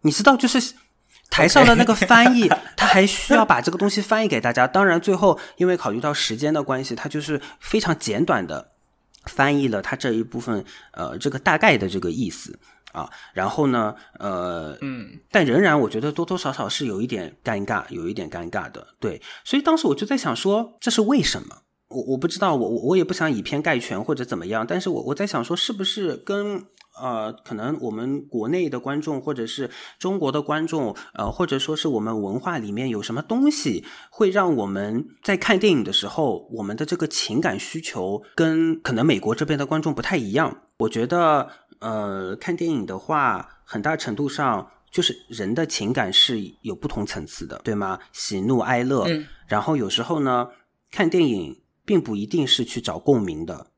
你知道就是。台上的那个翻译，他还需要把这个东西翻译给大家。当然，最后因为考虑到时间的关系，他就是非常简短的翻译了他这一部分，呃，这个大概的这个意思啊。然后呢，呃，嗯，但仍然我觉得多多少少是有一点尴尬，有一点尴尬的。对，所以当时我就在想说，这是为什么？我我不知道，我我我也不想以偏概全或者怎么样。但是我我在想说，是不是跟？呃，可能我们国内的观众，或者是中国的观众，呃，或者说是我们文化里面有什么东西，会让我们在看电影的时候，我们的这个情感需求跟可能美国这边的观众不太一样。我觉得，呃，看电影的话，很大程度上就是人的情感是有不同层次的，对吗？喜怒哀乐。嗯。然后有时候呢，看电影并不一定是去找共鸣的。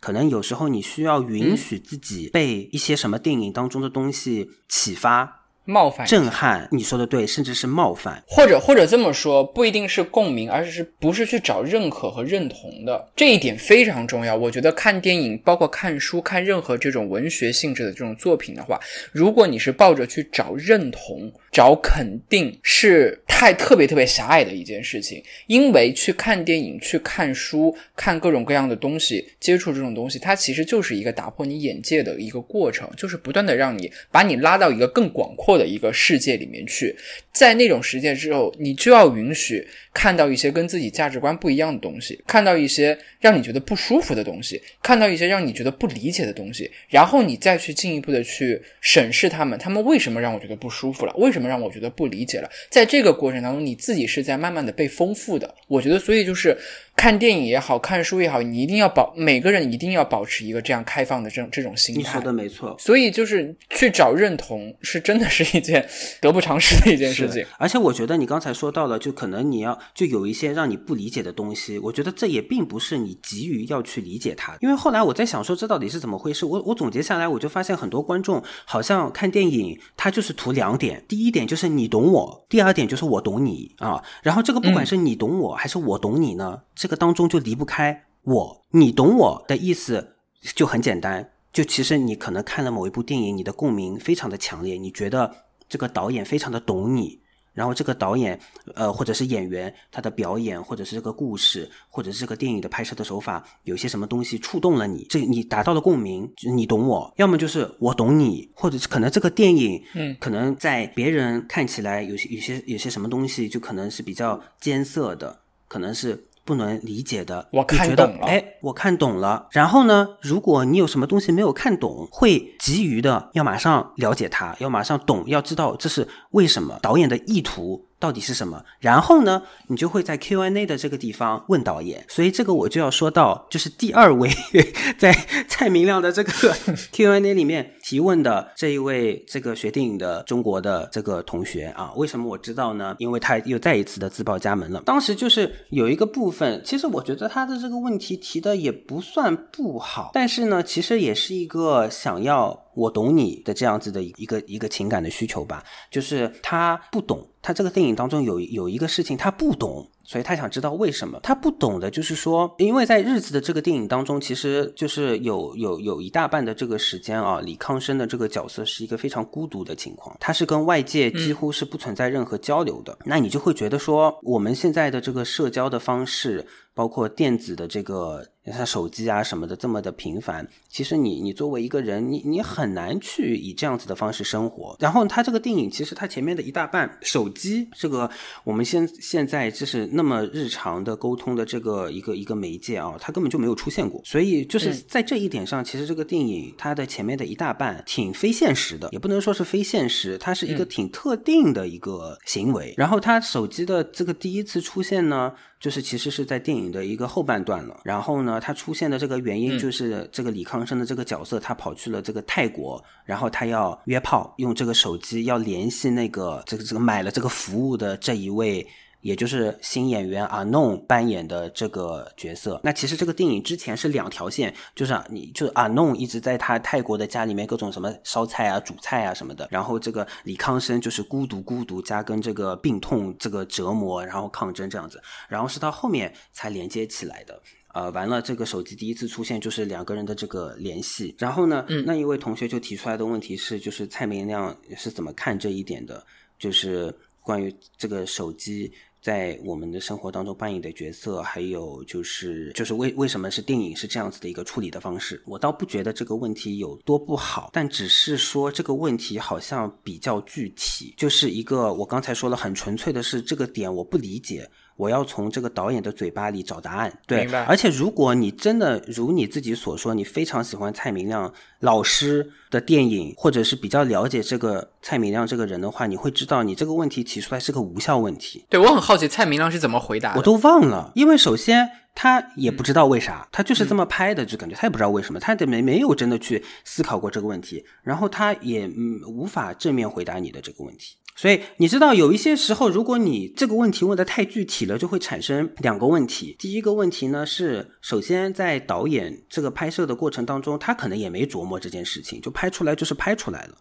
可能有时候你需要允许自己被一些什么电影当中的东西启发。冒犯、震撼，你说的对，甚至是冒犯，或者或者这么说，不一定是共鸣，而是不是去找认可和认同的，这一点非常重要。我觉得看电影，包括看书，看任何这种文学性质的这种作品的话，如果你是抱着去找认同、找肯定，是太特别特别狭隘的一件事情。因为去看电影、去看书、看各种各样的东西，接触这种东西，它其实就是一个打破你眼界的一个过程，就是不断的让你把你拉到一个更广阔。的一个世界里面去，在那种世界之后，你就要允许看到一些跟自己价值观不一样的东西，看到一些让你觉得不舒服的东西，看到一些让你觉得不理解的东西，然后你再去进一步的去审视他们，他们为什么让我觉得不舒服了？为什么让我觉得不理解了？在这个过程当中，你自己是在慢慢的被丰富的。我觉得，所以就是。看电影也好看书也好，你一定要保每个人一定要保持一个这样开放的这种这种心态。你说的没错，所以就是去找认同，是真的是一件得不偿失的一件事情。而且我觉得你刚才说到了，就可能你要就有一些让你不理解的东西，我觉得这也并不是你急于要去理解它。因为后来我在想说这到底是怎么回事，我我总结下来，我就发现很多观众好像看电影他就是图两点，第一点就是你懂我，第二点就是我懂你啊。然后这个不管是你懂我还是我懂你呢？这个当中就离不开我，你懂我的意思就很简单，就其实你可能看了某一部电影，你的共鸣非常的强烈，你觉得这个导演非常的懂你，然后这个导演呃或者是演员他的表演，或者是这个故事，或者是这个电影的拍摄的手法，有些什么东西触动了你，这你达到了共鸣，就你懂我，要么就是我懂你，或者是可能这个电影，嗯，可能在别人看起来有些有些有些什么东西，就可能是比较艰涩的，可能是。不能理解的，我看懂了。哎，我看懂了。然后呢，如果你有什么东西没有看懂，会急于的要马上了解它，要马上懂，要知道这是为什么，导演的意图。到底是什么？然后呢，你就会在 Q&A 的这个地方问导演。所以这个我就要说到，就是第二位 在蔡明亮的这个 Q&A 里面提问的这一位这个学电影的中国的这个同学啊。为什么我知道呢？因为他又再一次的自报家门了。当时就是有一个部分，其实我觉得他的这个问题提的也不算不好，但是呢，其实也是一个想要。我懂你的这样子的一个一个情感的需求吧，就是他不懂，他这个电影当中有有一个事情他不懂，所以他想知道为什么他不懂的，就是说，因为在日子的这个电影当中，其实就是有有有一大半的这个时间啊，李康生的这个角色是一个非常孤独的情况，他是跟外界几乎是不存在任何交流的，那你就会觉得说，我们现在的这个社交的方式。包括电子的这个像手机啊什么的这么的频繁，其实你你作为一个人，你你很难去以这样子的方式生活。然后他这个电影其实他前面的一大半，手机这个我们现现在就是那么日常的沟通的这个一个一个媒介啊，它根本就没有出现过。所以就是在这一点上，其实这个电影它的前面的一大半挺非现实的，也不能说是非现实，它是一个挺特定的一个行为。然后他手机的这个第一次出现呢？就是其实是在电影的一个后半段了，然后呢，他出现的这个原因就是这个李康生的这个角色，他跑去了这个泰国，然后他要约炮，用这个手机要联系那个这个这个买了这个服务的这一位。也就是新演员阿弄扮演的这个角色。那其实这个电影之前是两条线，就是啊你就阿弄一直在他泰国的家里面各种什么烧菜啊、煮菜啊什么的，然后这个李康生就是孤独、孤独加跟这个病痛这个折磨，然后抗争这样子，然后是到后面才连接起来的。呃，完了，这个手机第一次出现就是两个人的这个联系。然后呢，那一位同学就提出来的问题是，就是蔡明亮是怎么看这一点的？就是关于这个手机。在我们的生活当中扮演的角色，还有就是就是为为什么是电影是这样子的一个处理的方式？我倒不觉得这个问题有多不好，但只是说这个问题好像比较具体，就是一个我刚才说了很纯粹的是这个点我不理解。我要从这个导演的嘴巴里找答案，对，而且如果你真的如你自己所说，你非常喜欢蔡明亮老师的电影，或者是比较了解这个蔡明亮这个人的话，你会知道你这个问题提出来是个无效问题。对我很好奇蔡明亮是怎么回答，我都忘了，因为首先他也不知道为啥，他就是这么拍的，就感觉他也不知道为什么，他没没有真的去思考过这个问题，然后他也嗯无法正面回答你的这个问题。所以你知道，有一些时候，如果你这个问题问的太具体了，就会产生两个问题。第一个问题呢是，首先在导演这个拍摄的过程当中，他可能也没琢磨这件事情，就拍出来就是拍出来了，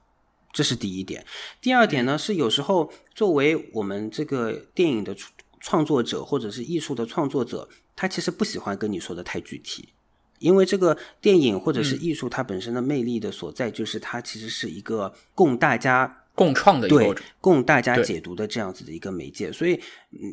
这是第一点。第二点呢是，有时候作为我们这个电影的创作者或者是艺术的创作者，他其实不喜欢跟你说的太具体，因为这个电影或者是艺术它本身的魅力的所在，就是它其实是一个供大家。共创的一个，供大家解读的这样子的一个媒介，所以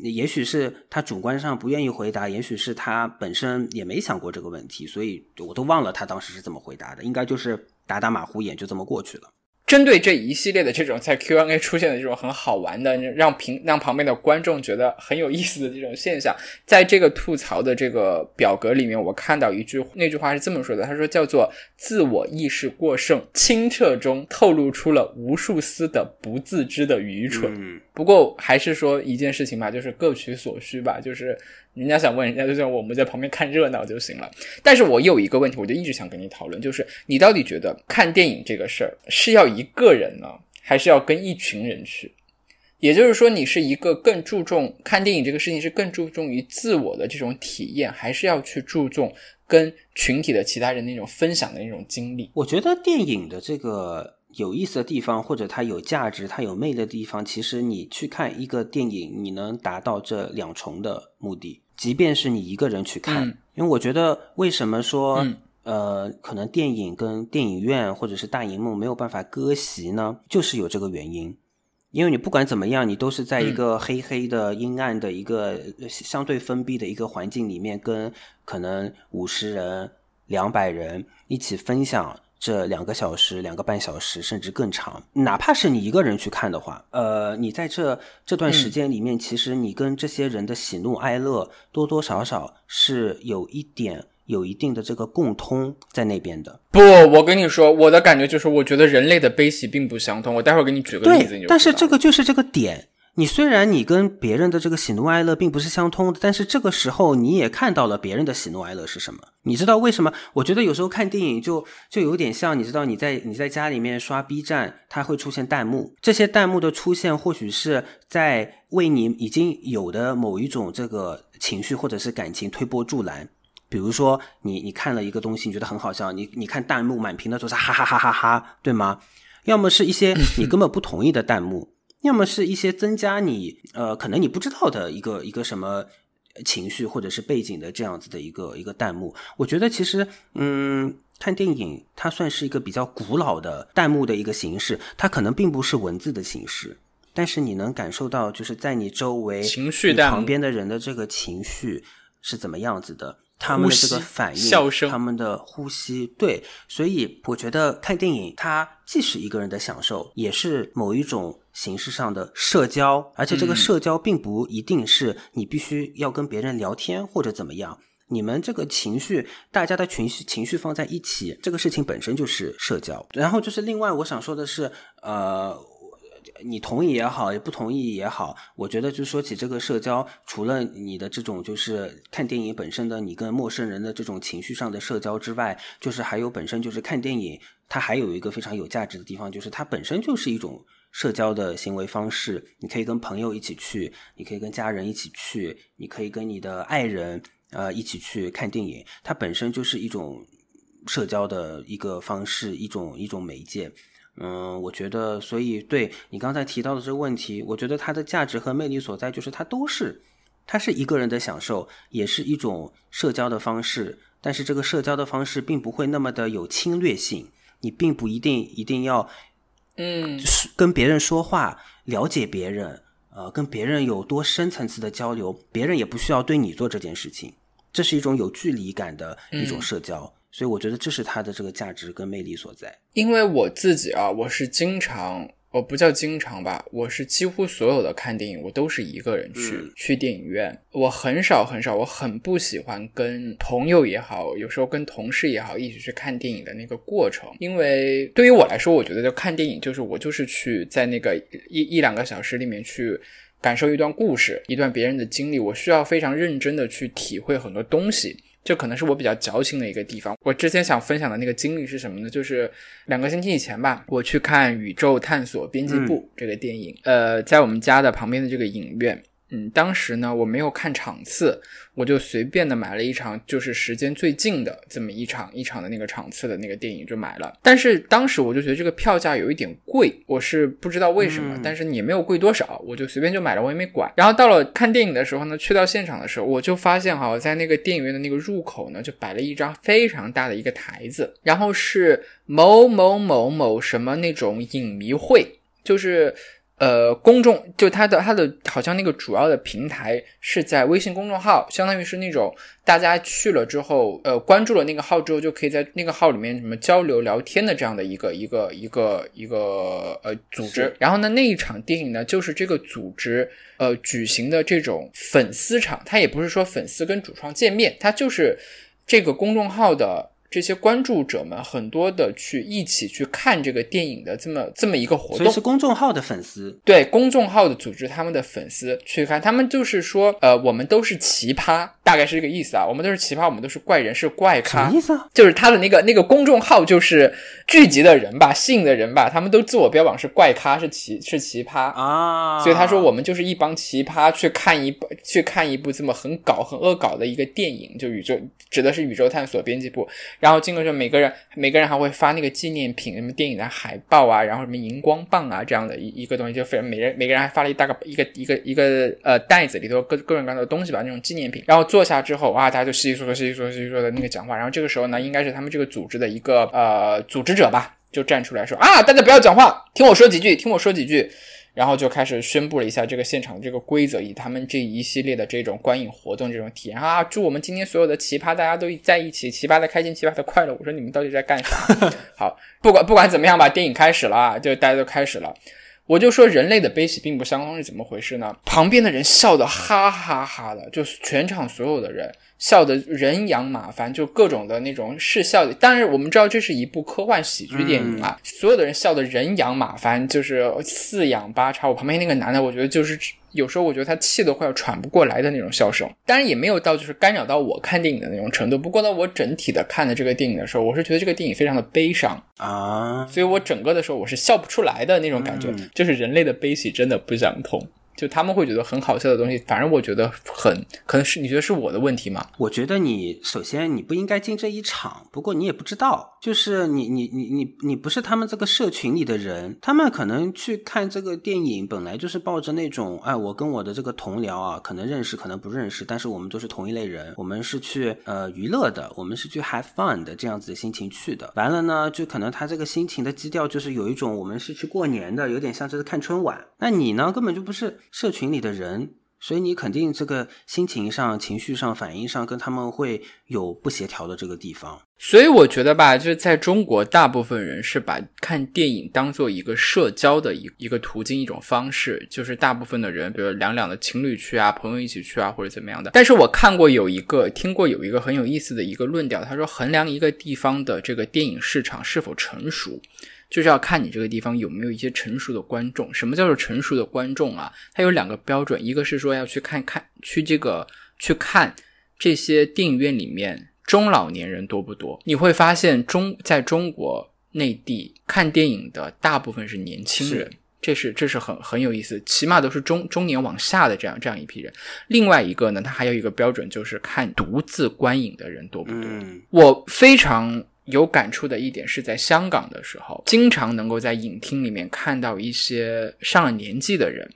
也许是他主观上不愿意回答，也许是他本身也没想过这个问题，所以我都忘了他当时是怎么回答的，应该就是打打马虎眼就这么过去了。针对这一系列的这种在 Q&A 出现的这种很好玩的，让平让旁边的观众觉得很有意思的这种现象，在这个吐槽的这个表格里面，我看到一句那句话是这么说的，他说叫做“自我意识过剩，清澈中透露出了无数丝的不自知的愚蠢”。不过还是说一件事情吧，就是各取所需吧，就是。人家想问人家，就像我们在旁边看热闹就行了。但是我有一个问题，我就一直想跟你讨论，就是你到底觉得看电影这个事儿是要一个人呢，还是要跟一群人去？也就是说，你是一个更注重看电影这个事情是更注重于自我的这种体验，还是要去注重跟群体的其他人那种分享的那种经历？我觉得电影的这个有意思的地方，或者它有价值、它有魅力的地方，其实你去看一个电影，你能达到这两重的目的。即便是你一个人去看，因为我觉得，为什么说呃，可能电影跟电影院或者是大荧幕没有办法割席呢？就是有这个原因。因为你不管怎么样，你都是在一个黑黑的、阴暗的一个相对封闭的一个环境里面，跟可能五十人、两百人一起分享。这两个小时、两个半小时，甚至更长。哪怕是你一个人去看的话，呃，你在这这段时间里面，其实你跟这些人的喜怒哀乐，多多少少是有一点、有一定的这个共通在那边的。不，我跟你说，我的感觉就是，我觉得人类的悲喜并不相通。我待会儿给你举个例子，但是这个就是这个点。你虽然你跟别人的这个喜怒哀乐并不是相通的，但是这个时候你也看到了别人的喜怒哀乐是什么？你知道为什么？我觉得有时候看电影就就有点像，你知道你在你在家里面刷 B 站，它会出现弹幕，这些弹幕的出现或许是在为你已经有的某一种这个情绪或者是感情推波助澜。比如说你你看了一个东西，你觉得很好笑，你你看弹幕满屏的都是哈哈哈哈哈，对吗？要么是一些你根本不同意的弹幕。要么是一些增加你呃，可能你不知道的一个一个什么情绪或者是背景的这样子的一个一个弹幕。我觉得其实嗯，看电影它算是一个比较古老的弹幕的一个形式，它可能并不是文字的形式，但是你能感受到就是在你周围情绪旁边的人的这个情绪。是怎么样子的。他们的这个反应，笑声，他们的呼吸，对，所以我觉得看电影，它既是一个人的享受，也是某一种形式上的社交，而且这个社交并不一定是你必须要跟别人聊天或者怎么样，你们这个情绪，大家的情绪情绪放在一起，这个事情本身就是社交。然后就是另外我想说的是，呃。你同意也好，也不同意也好，我觉得就说起这个社交，除了你的这种就是看电影本身的你跟陌生人的这种情绪上的社交之外，就是还有本身就是看电影，它还有一个非常有价值的地方，就是它本身就是一种社交的行为方式。你可以跟朋友一起去，你可以跟家人一起去，你可以跟你的爱人呃一起去看电影，它本身就是一种社交的一个方式，一种一种媒介。嗯，我觉得，所以对你刚才提到的这个问题，我觉得它的价值和魅力所在，就是它都是，它是一个人的享受，也是一种社交的方式。但是这个社交的方式并不会那么的有侵略性，你并不一定一定要，嗯，跟别人说话，了解别人，呃，跟别人有多深层次的交流，别人也不需要对你做这件事情，这是一种有距离感的一种社交。所以我觉得这是它的这个价值跟魅力所在。因为我自己啊，我是经常，我不叫经常吧，我是几乎所有的看电影，我都是一个人去去电影院。我很少很少，我很不喜欢跟朋友也好，有时候跟同事也好，一起去看电影的那个过程。因为对于我来说，我觉得就看电影就是我就是去在那个一一两个小时里面去感受一段故事，一段别人的经历，我需要非常认真的去体会很多东西。这可能是我比较矫情的一个地方。我之前想分享的那个经历是什么呢？就是两个星期以前吧，我去看《宇宙探索编辑部》这个电影，呃，在我们家的旁边的这个影院。嗯，当时呢，我没有看场次，我就随便的买了一场，就是时间最近的这么一场一场的那个场次的那个电影就买了。但是当时我就觉得这个票价有一点贵，我是不知道为什么，但是也没有贵多少，我就随便就买了，我也没管。然后到了看电影的时候呢，去到现场的时候，我就发现哈，在那个电影院的那个入口呢，就摆了一张非常大的一个台子，然后是某某某某什么那种影迷会，就是。呃，公众就它的它的好像那个主要的平台是在微信公众号，相当于是那种大家去了之后，呃，关注了那个号之后，就可以在那个号里面什么交流聊天的这样的一个一个一个一个呃组织。然后呢，那一场电影呢，就是这个组织呃举行的这种粉丝场，它也不是说粉丝跟主创见面，它就是这个公众号的。这些关注者们很多的去一起去看这个电影的这么这么一个活动，是公众号的粉丝对公众号的组织，他们的粉丝去看，他们就是说，呃，我们都是奇葩，大概是这个意思啊，我们都是奇葩，我们都是怪人，是怪咖，什么意思啊？就是他的那个那个公众号就是聚集的人吧，吸引的人吧，他们都自我标榜是怪咖，是奇是奇葩啊，所以他说我们就是一帮奇葩去看一部去看一部这么很搞很恶搞的一个电影，就宇宙指的是宇宙探索编辑部。然后进过就，每个人每个人还会发那个纪念品，什么电影的海报啊，然后什么荧光棒啊这样的一一个东西，就非常每人每个人还发了一大个一个一个一个呃袋子里头各各种各样的东西吧，那种纪念品。然后坐下之后，哇，大家就稀稀疏疏、稀稀疏疏、稀稀疏疏的那个讲话。然后这个时候呢，应该是他们这个组织的一个呃组织者吧，就站出来说啊，大家不要讲话，听我说几句，听我说几句。然后就开始宣布了一下这个现场的这个规则，以他们这一系列的这种观影活动这种体验啊，祝我们今天所有的奇葩大家都在一起，奇葩的开心，奇葩的快乐。我说你们到底在干啥？好，不管不管怎么样吧，电影开始了啊，就大家都开始了。我就说人类的悲喜并不相通是怎么回事呢？旁边的人笑得哈哈哈的，就全场所有的人。笑得人仰马翻，就各种的那种是笑的。但是我们知道这是一部科幻喜剧电影啊，所有的人笑得人仰马翻，就是四仰八叉。我旁边那个男的，我觉得就是有时候我觉得他气得快要喘不过来的那种笑声。当然也没有到就是干扰到我看电影的那种程度。不过呢，我整体的看的这个电影的时候，我是觉得这个电影非常的悲伤啊，所以我整个的时候我是笑不出来的那种感觉。就是人类的悲喜真的不相通。就他们会觉得很好笑的东西，反正我觉得很可能是你觉得是我的问题吗？我觉得你首先你不应该进这一场，不过你也不知道，就是你你你你你不是他们这个社群里的人，他们可能去看这个电影，本来就是抱着那种哎，我跟我的这个同僚啊，可能认识，可能不认识，但是我们都是同一类人，我们是去呃娱乐的，我们是去 have fun 的这样子的心情去的。完了呢，就可能他这个心情的基调就是有一种我们是去过年的，有点像这是看春晚。那你呢，根本就不是。社群里的人，所以你肯定这个心情上、情绪上、反应上跟他们会有不协调的这个地方。所以我觉得吧，就是在中国，大部分人是把看电影当做一个社交的一一个途径、一种方式。就是大部分的人，比如两两的情侣去啊，朋友一起去啊，或者怎么样的。但是我看过有一个，听过有一个很有意思的一个论调，他说衡量一个地方的这个电影市场是否成熟，就是要看你这个地方有没有一些成熟的观众。什么叫做成熟的观众啊？它有两个标准，一个是说要去看看去这个去看这些电影院里面。中老年人多不多？你会发现中在中国内地看电影的大部分是年轻人，这是这是很很有意思，起码都是中中年往下的这样这样一批人。另外一个呢，它还有一个标准，就是看独自观影的人多不多。我非常有感触的一点是在香港的时候，经常能够在影厅里面看到一些上了年纪的人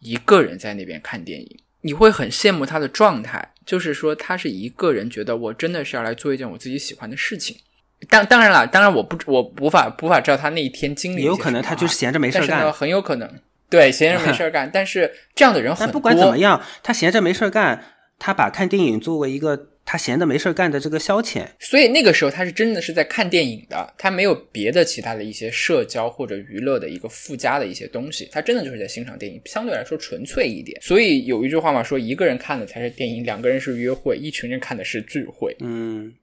一个人在那边看电影。你会很羡慕他的状态，就是说他是一个人，觉得我真的是要来做一件我自己喜欢的事情。当当然了，当然我不我无法无法知道他那一天经历。有可能他就是闲着没事干，很有可能对闲着没事干。但是这样的人很多。不管怎么样，他闲着没事干，他把看电影作为一个。他闲的没事干的这个消遣，所以那个时候他是真的是在看电影的，他没有别的其他的一些社交或者娱乐的一个附加的一些东西，他真的就是在欣赏电影，相对来说纯粹一点。所以有一句话嘛，说一个人看的才是电影，两个人是约会，一群人看的是聚会。嗯，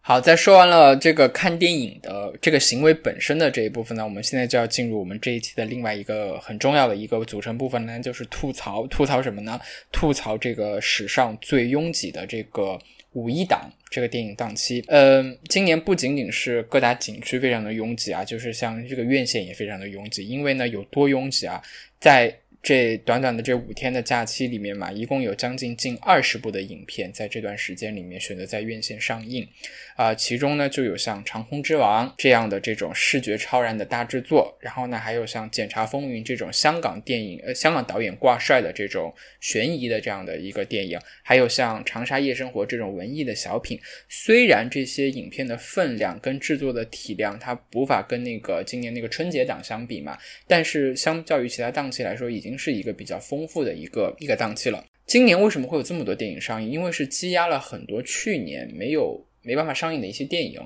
好，在说完了这个看电影的这个行为本身的这一部分呢，我们现在就要进入我们这一期的另外一个很重要的一个组成部分呢，就是吐槽。吐槽什么呢？吐槽这个史上最拥挤的这个。五一档这个电影档期，嗯，今年不仅仅是各大景区非常的拥挤啊，就是像这个院线也非常的拥挤，因为呢有多拥挤啊，在。这短短的这五天的假期里面嘛，一共有将近近二十部的影片在这段时间里面选择在院线上映，啊，其中呢就有像《长空之王》这样的这种视觉超然的大制作，然后呢还有像《检察风云》这种香港电影，呃，香港导演挂帅的这种悬疑的这样的一个电影，还有像《长沙夜生活》这种文艺的小品。虽然这些影片的分量跟制作的体量，它无法跟那个今年那个春节档相比嘛，但是相较于其他档期来说，已经。已经是一个比较丰富的一个一个档期了。今年为什么会有这么多电影上映？因为是积压了很多去年没有没办法上映的一些电影，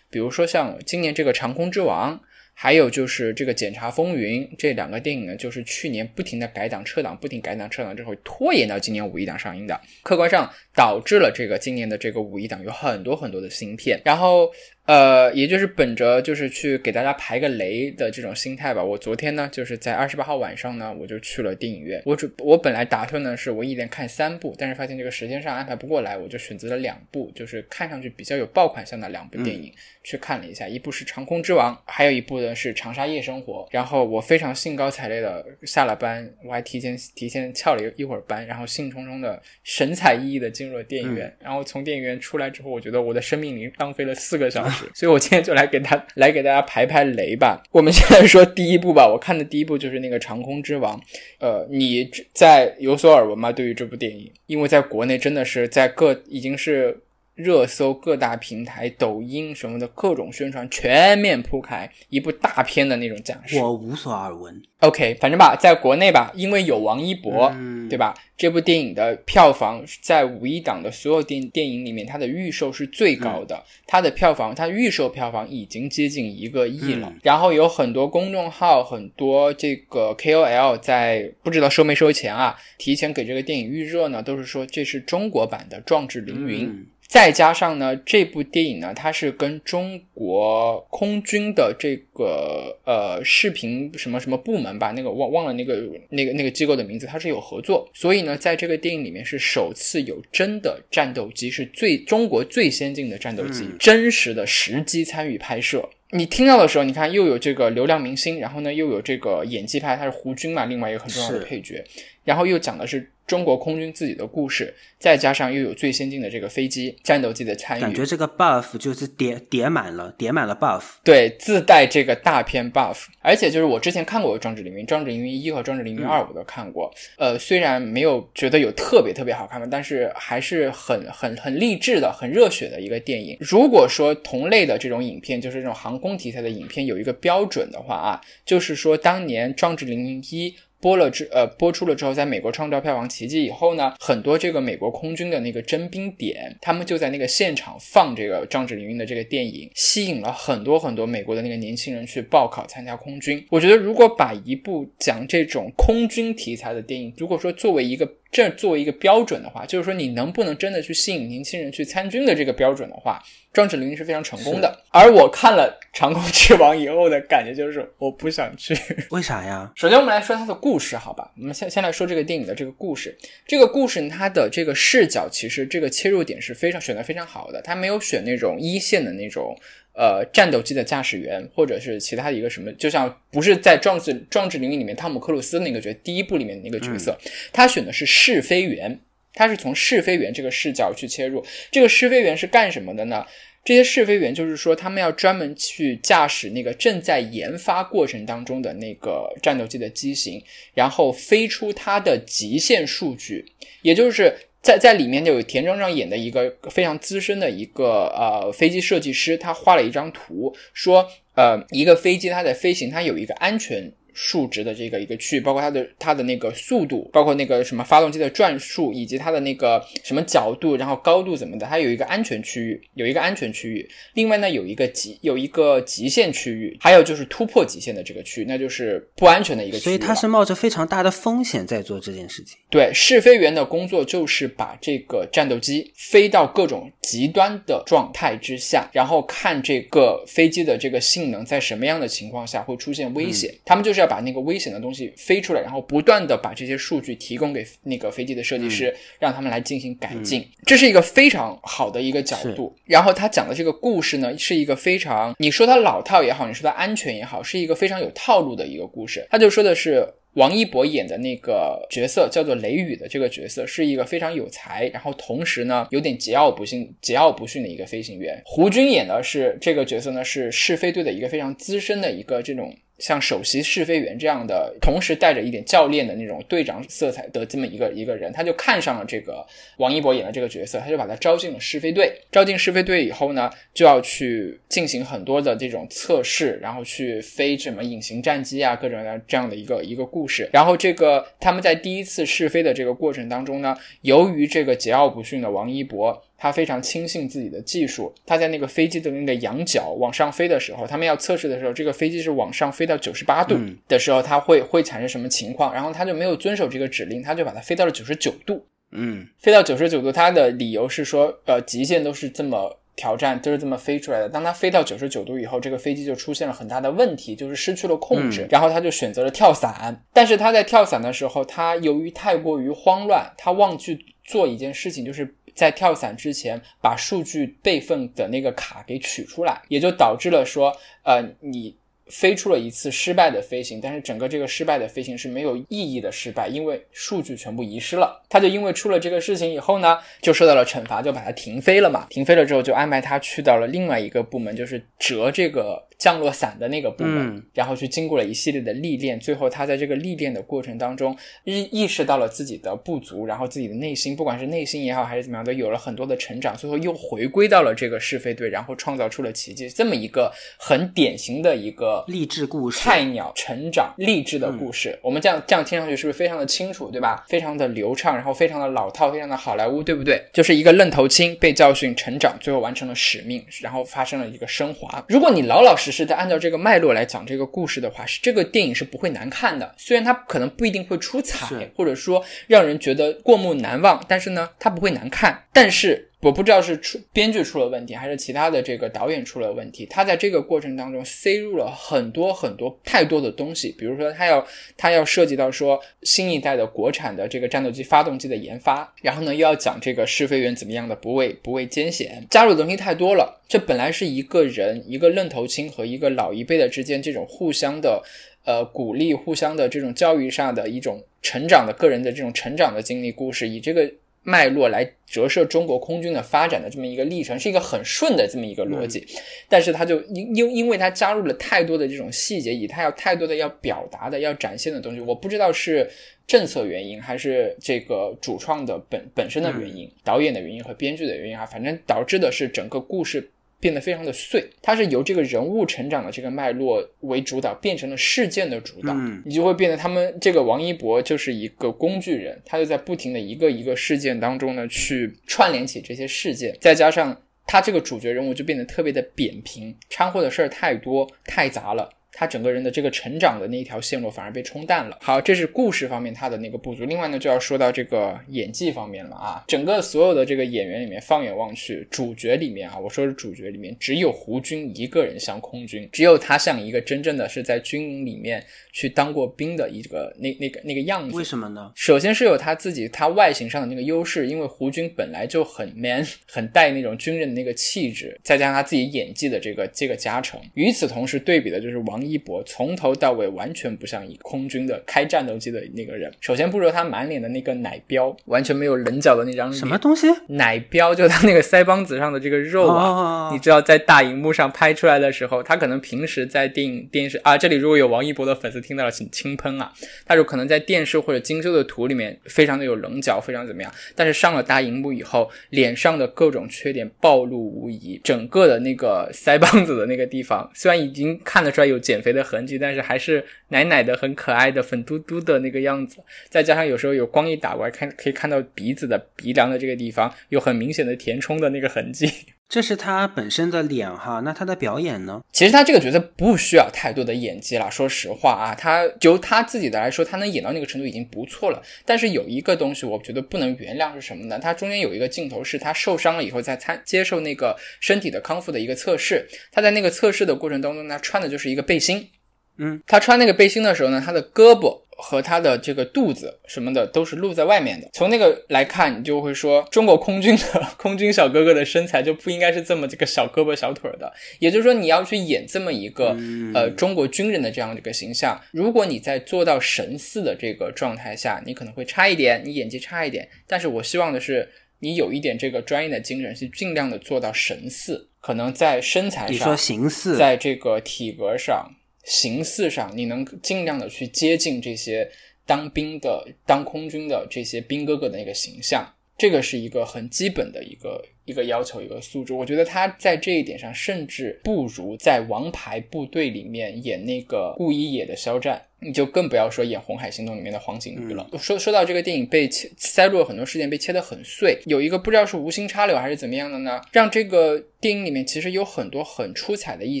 比如说像今年这个《长空之王》，还有就是这个《检察风云》这两个电影呢，就是去年不停的改档撤档，不停改档撤档之后拖延到今年五一档上映的，客观上导致了这个今年的这个五一档有很多很多的新片，然后。呃，也就是本着就是去给大家排个雷的这种心态吧。我昨天呢，就是在二十八号晚上呢，我就去了电影院。我准我本来打算呢，是我一连看三部，但是发现这个时间上安排不过来，我就选择了两部，就是看上去比较有爆款向的两部电影去看了一下。一部是《长空之王》，还有一部呢是《长沙夜生活》。然后我非常兴高采烈的下了班，我还提前提前翘了一一会儿班，然后兴冲冲的神采奕奕的进入了电影院。然后从电影院出来之后，我觉得我的生命里浪费了四个小时。所以，我今天就来给他来给大家排排雷吧。我们现在说第一部吧，我看的第一部就是那个《长空之王》。呃，你在有所耳闻吗？对于这部电影，因为在国内真的是在各已经是。热搜各大平台、抖音什么的各种宣传全面铺开，一部大片的那种架势，我无所耳闻。OK，反正吧，在国内吧，因为有王一博，对吧？这部电影的票房在五一档的所有电电影里面，它的预售是最高的，它的票房，它预售票房已经接近一个亿了。然后有很多公众号、很多这个 KOL 在不知道收没收钱啊，提前给这个电影预热呢，都是说这是中国版的《壮志凌云》。再加上呢，这部电影呢，它是跟中国空军的这个呃视频什么什么部门吧，那个忘忘了那个那个那个机构的名字，它是有合作，所以呢，在这个电影里面是首次有真的战斗机，是最中国最先进的战斗机，真实的实机参与拍摄。你听到的时候，你看又有这个流量明星，然后呢又有这个演技派，他是胡军嘛，另外一个很重要的配角，然后又讲的是。中国空军自己的故事，再加上又有最先进的这个飞机战斗机的参与，感觉这个 buff 就是叠叠满了，叠满了 buff。对，自带这个大片 buff。而且就是我之前看过《壮志凌云》，《壮志凌云一》和《壮志凌云二》我都看过。呃，虽然没有觉得有特别特别好看的，但是还是很很很励志的、很热血的一个电影。如果说同类的这种影片，就是这种航空题材的影片，有一个标准的话啊，就是说当年《壮志凌云一》。播了之呃播出了之后，在美国创造票房奇迹以后呢，很多这个美国空军的那个征兵点，他们就在那个现场放这个壮志凌云的这个电影，吸引了很多很多美国的那个年轻人去报考参加空军。我觉得如果把一部讲这种空军题材的电影，如果说作为一个这作为一个标准的话，就是说你能不能真的去吸引年轻人去参军的这个标准的话，壮志凌云是非常成功的。而我看了《长空之王》以后的感觉就是我不想去，为啥呀？首先我们来说它的故事，好吧？我们先先来说这个电影的这个故事。这个故事它的这个视角，其实这个切入点是非常选的非常好的，它没有选那种一线的那种。呃，战斗机的驾驶员，或者是其他的一个什么，就像不是在《壮志壮志凌云》里面汤姆克鲁斯那个角，第一部里面的那个角色，他选的是试飞员，他是从试飞员这个视角去切入。这个试飞员是干什么的呢？这些试飞员就是说，他们要专门去驾驶那个正在研发过程当中的那个战斗机的机型，然后飞出它的极限数据，也就是。在在里面就有田壮壮演的一个非常资深的一个呃飞机设计师，他画了一张图，说呃一个飞机它在飞行，它有一个安全。数值的这个一个区域，包括它的它的那个速度，包括那个什么发动机的转速，以及它的那个什么角度，然后高度怎么的，它有一个安全区域，有一个安全区域。另外呢，有一个极有一个极限区域，还有就是突破极限的这个区域，那就是不安全的一个区域。所以它是冒着非常大的风险在做这件事情。对，试飞员的工作就是把这个战斗机飞到各种极端的状态之下，然后看这个飞机的这个性能在什么样的情况下会出现危险，他们就是要。把那个危险的东西飞出来，然后不断的把这些数据提供给那个飞机的设计师，让他们来进行改进。这是一个非常好的一个角度。然后他讲的这个故事呢，是一个非常你说它老套也好，你说它安全也好，是一个非常有套路的一个故事。他就说的是王一博演的那个角色叫做雷雨的这个角色，是一个非常有才，然后同时呢有点桀骜不驯、桀骜不驯的一个飞行员。胡军演的是这个角色呢，是试飞队的一个非常资深的一个这种。像首席试飞员这样的，同时带着一点教练的那种队长色彩的这么一个一个人，他就看上了这个王一博演的这个角色，他就把他招进了试飞队。招进试飞队以后呢，就要去进行很多的这种测试，然后去飞什么隐形战机啊，各种的这样的一个一个故事。然后这个他们在第一次试飞的这个过程当中呢，由于这个桀骜不驯的王一博。他非常轻信自己的技术，他在那个飞机的那个仰角往上飞的时候，他们要测试的时候，这个飞机是往上飞到九十八度的时候，它会会产生什么情况？然后他就没有遵守这个指令，他就把它飞到了九十九度。嗯，飞到九十九度，他的理由是说，呃，极限都是这么挑战，都是这么飞出来的。当他飞到九十九度以后，这个飞机就出现了很大的问题，就是失去了控制，然后他就选择了跳伞。但是他在跳伞的时候，他由于太过于慌乱，他忘记做一件事情，就是。在跳伞之前，把数据备份的那个卡给取出来，也就导致了说，呃，你飞出了一次失败的飞行，但是整个这个失败的飞行是没有意义的失败，因为数据全部遗失了。他就因为出了这个事情以后呢，就受到了惩罚，就把它停飞了嘛。停飞了之后，就安排他去到了另外一个部门，就是折这个。降落伞的那个部门，然后去经过了一系列的历练，最后他在这个历练的过程当中，意意识到了自己的不足，然后自己的内心，不管是内心也好，还是怎么样，都有了很多的成长，最后又回归到了这个试飞队，然后创造出了奇迹，这么一个很典型的一个励志故事，菜鸟成长励志的故事。我们这样这样听上去是不是非常的清楚，对吧？非常的流畅，然后非常的老套，非常的好莱坞，对不对？就是一个愣头青被教训成长，最后完成了使命，然后发生了一个升华。如果你老老实。实的按照这个脉络来讲这个故事的话，是这个电影是不会难看的。虽然它可能不一定会出彩，或者说让人觉得过目难忘，但是呢，它不会难看。但是。我不知道是出编剧出了问题，还是其他的这个导演出了问题。他在这个过程当中塞入了很多很多太多的东西，比如说他要他要涉及到说新一代的国产的这个战斗机发动机的研发，然后呢又要讲这个试飞员怎么样的不畏不畏艰险，加入的东西太多了。这本来是一个人一个愣头青和一个老一辈的之间这种互相的呃鼓励，互相的这种教育上的一种成长的个人的这种成长的经历故事，以这个。脉络来折射中国空军的发展的这么一个历程，是一个很顺的这么一个逻辑，但是他就因因因为他加入了太多的这种细节，以他要太多的要表达的要展现的东西，我不知道是政策原因还是这个主创的本本身的原因、导演的原因和编剧的原因啊，反正导致的是整个故事变得非常的碎，它是由这个人物成长的这个脉络为主导，变成了事件的主导，嗯你就会变得他们这个王一博就是一个工具人，他就在不停的一个一个事件当中呢去串联起这些事件，再加上他这个主角人物就变得特别的扁平，掺和的事儿太多太杂了。他整个人的这个成长的那一条线路反而被冲淡了。好，这是故事方面他的那个不足。另外呢，就要说到这个演技方面了啊。整个所有的这个演员里面，放眼望去，主角里面啊，我说是主角里面，只有胡军一个人像空军，只有他像一个真正的是在军营里面去当过兵的一个那那个那个样子。为什么呢？首先是有他自己他外形上的那个优势，因为胡军本来就很 man，很带那种军人的那个气质，再加上他自己演技的这个这个加成。与此同时，对比的就是王。一博从头到尾完全不像一个空军的开战斗机的那个人。首先不说他满脸的那个奶膘，完全没有棱角的那张脸。什么东西？奶膘就他那个腮帮子上的这个肉啊，你知道在大荧幕上拍出来的时候，他可能平时在电影电视啊，这里如果有王一博的粉丝听到了，请轻喷啊。他就可能在电视或者精修的图里面非常的有棱角，非常怎么样？但是上了大荧幕以后，脸上的各种缺点暴露无遗，整个的那个腮帮子的那个地方，虽然已经看得出来有减。减肥的痕迹，但是还是奶奶的、很可爱的、粉嘟嘟的那个样子。再加上有时候有光一打过来，看可以看到鼻子的鼻梁的这个地方有很明显的填充的那个痕迹。这是他本身的脸哈，那他的表演呢？其实他这个角色不需要太多的演技了。说实话啊，他就他自己的来说，他能演到那个程度已经不错了。但是有一个东西，我觉得不能原谅是什么呢？他中间有一个镜头是他受伤了以后，在参接受那个身体的康复的一个测试。他在那个测试的过程当中，他穿的就是一个背心。嗯，他穿那个背心的时候呢，他的胳膊。和他的这个肚子什么的都是露在外面的。从那个来看，你就会说，中国空军的空军小哥哥的身材就不应该是这么这个小胳膊小腿的。也就是说，你要去演这么一个呃中国军人的这样的一个形象，如果你在做到神似的这个状态下，你可能会差一点，你演技差一点。但是我希望的是，你有一点这个专业的精神，是尽量的做到神似。可能在身材上，你说形似，在这个体格上。形似上，你能尽量的去接近这些当兵的、当空军的这些兵哥哥的那个形象，这个是一个很基本的一个一个要求，一个素质。我觉得他在这一点上，甚至不如在《王牌部队》里面演那个顾一野的肖战。你就更不要说演《红海行动》里面的黄景瑜了。说说到这个电影被切塞入了很多事件，被切得很碎，有一个不知道是无心插柳还是怎么样的呢，让这个电影里面其实有很多很出彩的一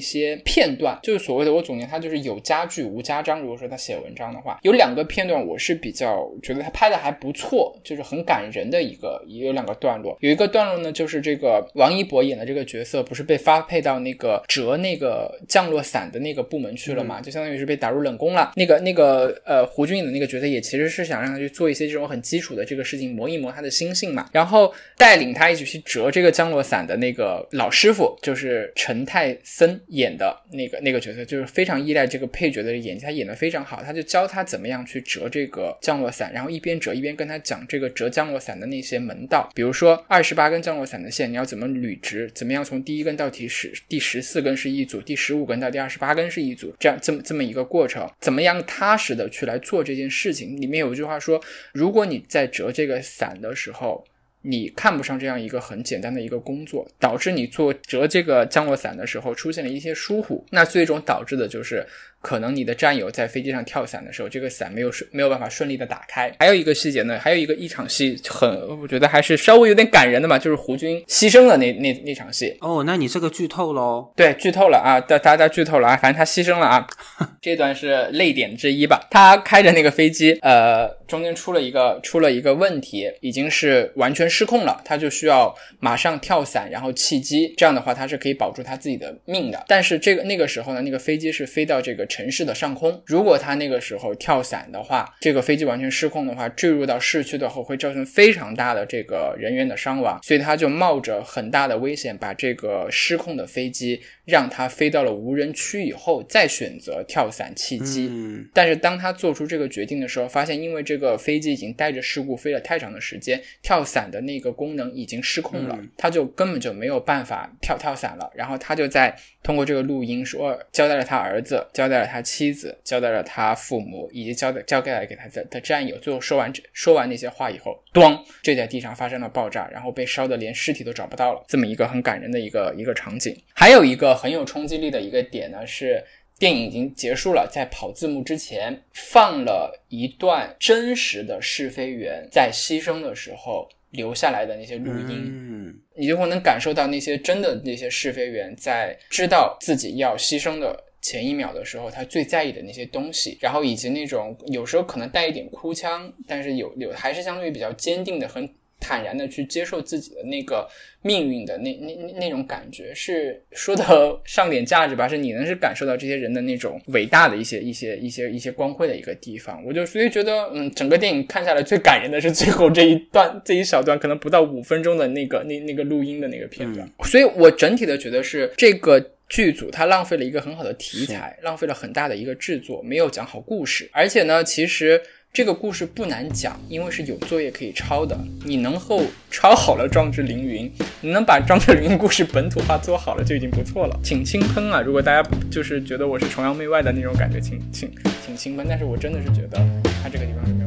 些片段，就是所谓的我总结它就是有家具无家章。如果说他写文章的话，有两个片段我是比较觉得他拍的还不错，就是很感人的一个，也有两个段落。有一个段落呢，就是这个王一博演的这个角色不是被发配到那个折那个降落伞的那个部门去了嘛，就相当于是被打入冷宫了。那个那个呃，胡军演的那个角色也其实是想让他去做一些这种很基础的这个事情，磨一磨他的心性嘛。然后带领他一起去折这个降落伞的那个老师傅，就是陈泰森演的那个那个角色，就是非常依赖这个配角的演技，他演的非常好。他就教他怎么样去折这个降落伞，然后一边折一边跟他讲这个折降落伞的那些门道，比如说二十八根降落伞的线你要怎么捋直，怎么样从第一根到第十第十四根是一组，第十五根到第二十八根是一组，这样这么这么一个过程，怎么样踏实的去来做这件事情。里面有一句话说，如果你在折这个伞的时候，你看不上这样一个很简单的一个工作，导致你做折这个降落伞的时候出现了一些疏忽，那最终导致的就是。可能你的战友在飞机上跳伞的时候，这个伞没有顺没有办法顺利的打开。还有一个细节呢，还有一个一场戏很，我觉得还是稍微有点感人的嘛，就是胡军牺牲了那那那场戏。哦，那你这个剧透喽？对，剧透了啊，大大家剧透了啊，反正他牺牲了啊，这段是泪点之一吧。他开着那个飞机，呃，中间出了一个出了一个问题，已经是完全失控了，他就需要马上跳伞，然后弃机，这样的话他是可以保住他自己的命的。但是这个那个时候呢，那个飞机是飞到这个。城市的上空，如果他那个时候跳伞的话，这个飞机完全失控的话，坠入到市区的话，会造成非常大的这个人员的伤亡，所以他就冒着很大的危险，把这个失控的飞机让它飞到了无人区以后，再选择跳伞弃机。但是当他做出这个决定的时候，发现因为这个飞机已经带着事故飞了太长的时间，跳伞的那个功能已经失控了，他就根本就没有办法跳跳伞了。然后他就在通过这个录音说，交代了他儿子，交代。代了他妻子，交代了他父母，以及交代交代了给他的的战友。最后说完说完那些话以后，咣，这在地上发生了爆炸，然后被烧的连尸体都找不到了。这么一个很感人的一个一个场景。还有一个很有冲击力的一个点呢，是电影已经结束了，在跑字幕之前放了一段真实的试飞员在牺牲的时候。留下来的那些录音，你就会能感受到那些真的那些试飞员在知道自己要牺牲的前一秒的时候，他最在意的那些东西，然后以及那种有时候可能带一点哭腔，但是有有还是相对于比较坚定的很。坦然的去接受自己的那个命运的那那那那种感觉，是说的上点价值吧？是你能是感受到这些人的那种伟大的一些一些一些一些光辉的一个地方。我就所以觉得，嗯，整个电影看下来最感人的是最后这一段这一小段，可能不到五分钟的那个那那个录音的那个片段。所以我整体的觉得是这个剧组他浪费了一个很好的题材，浪费了很大的一个制作，没有讲好故事，而且呢，其实。这个故事不难讲，因为是有作业可以抄的。你能够抄好了《壮志凌云》，你能把《壮志凌云》故事本土化做好了就已经不错了。请轻喷啊！如果大家就是觉得我是崇洋媚外的那种感觉，请请请轻喷。但是我真的是觉得他这个地方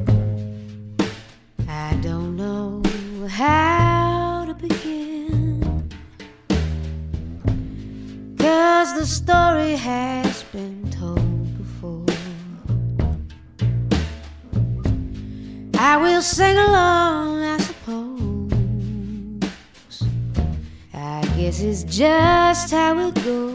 been told before. I will sing along, I suppose. I guess it's just how it goes.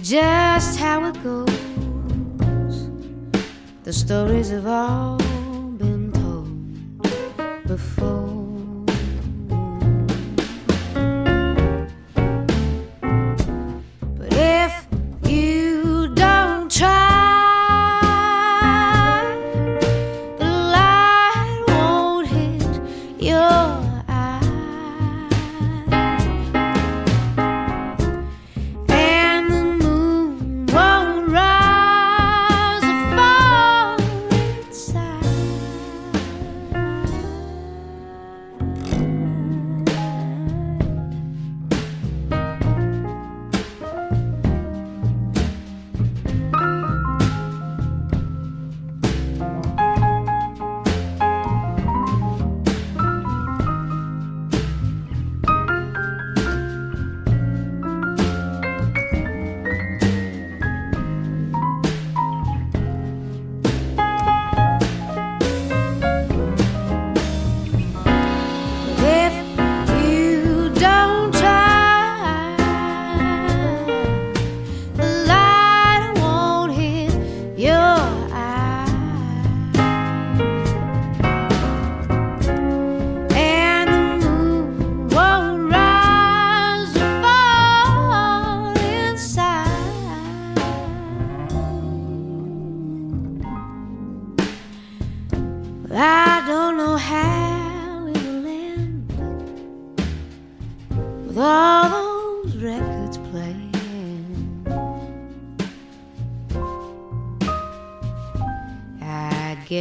Is just how it goes. The stories of all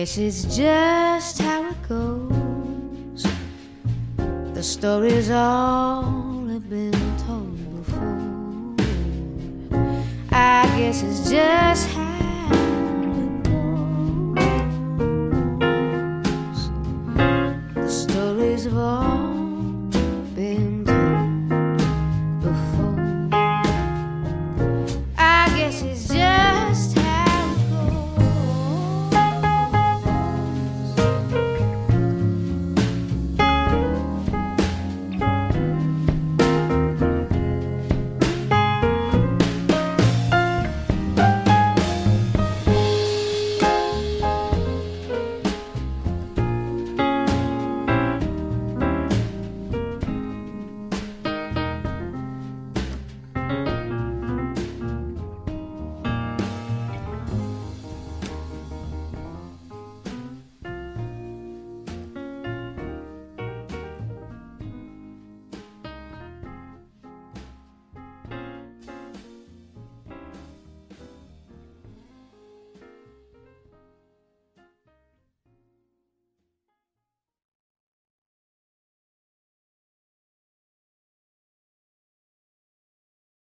Guess is just how it goes. The stories all have been told before. I guess it's just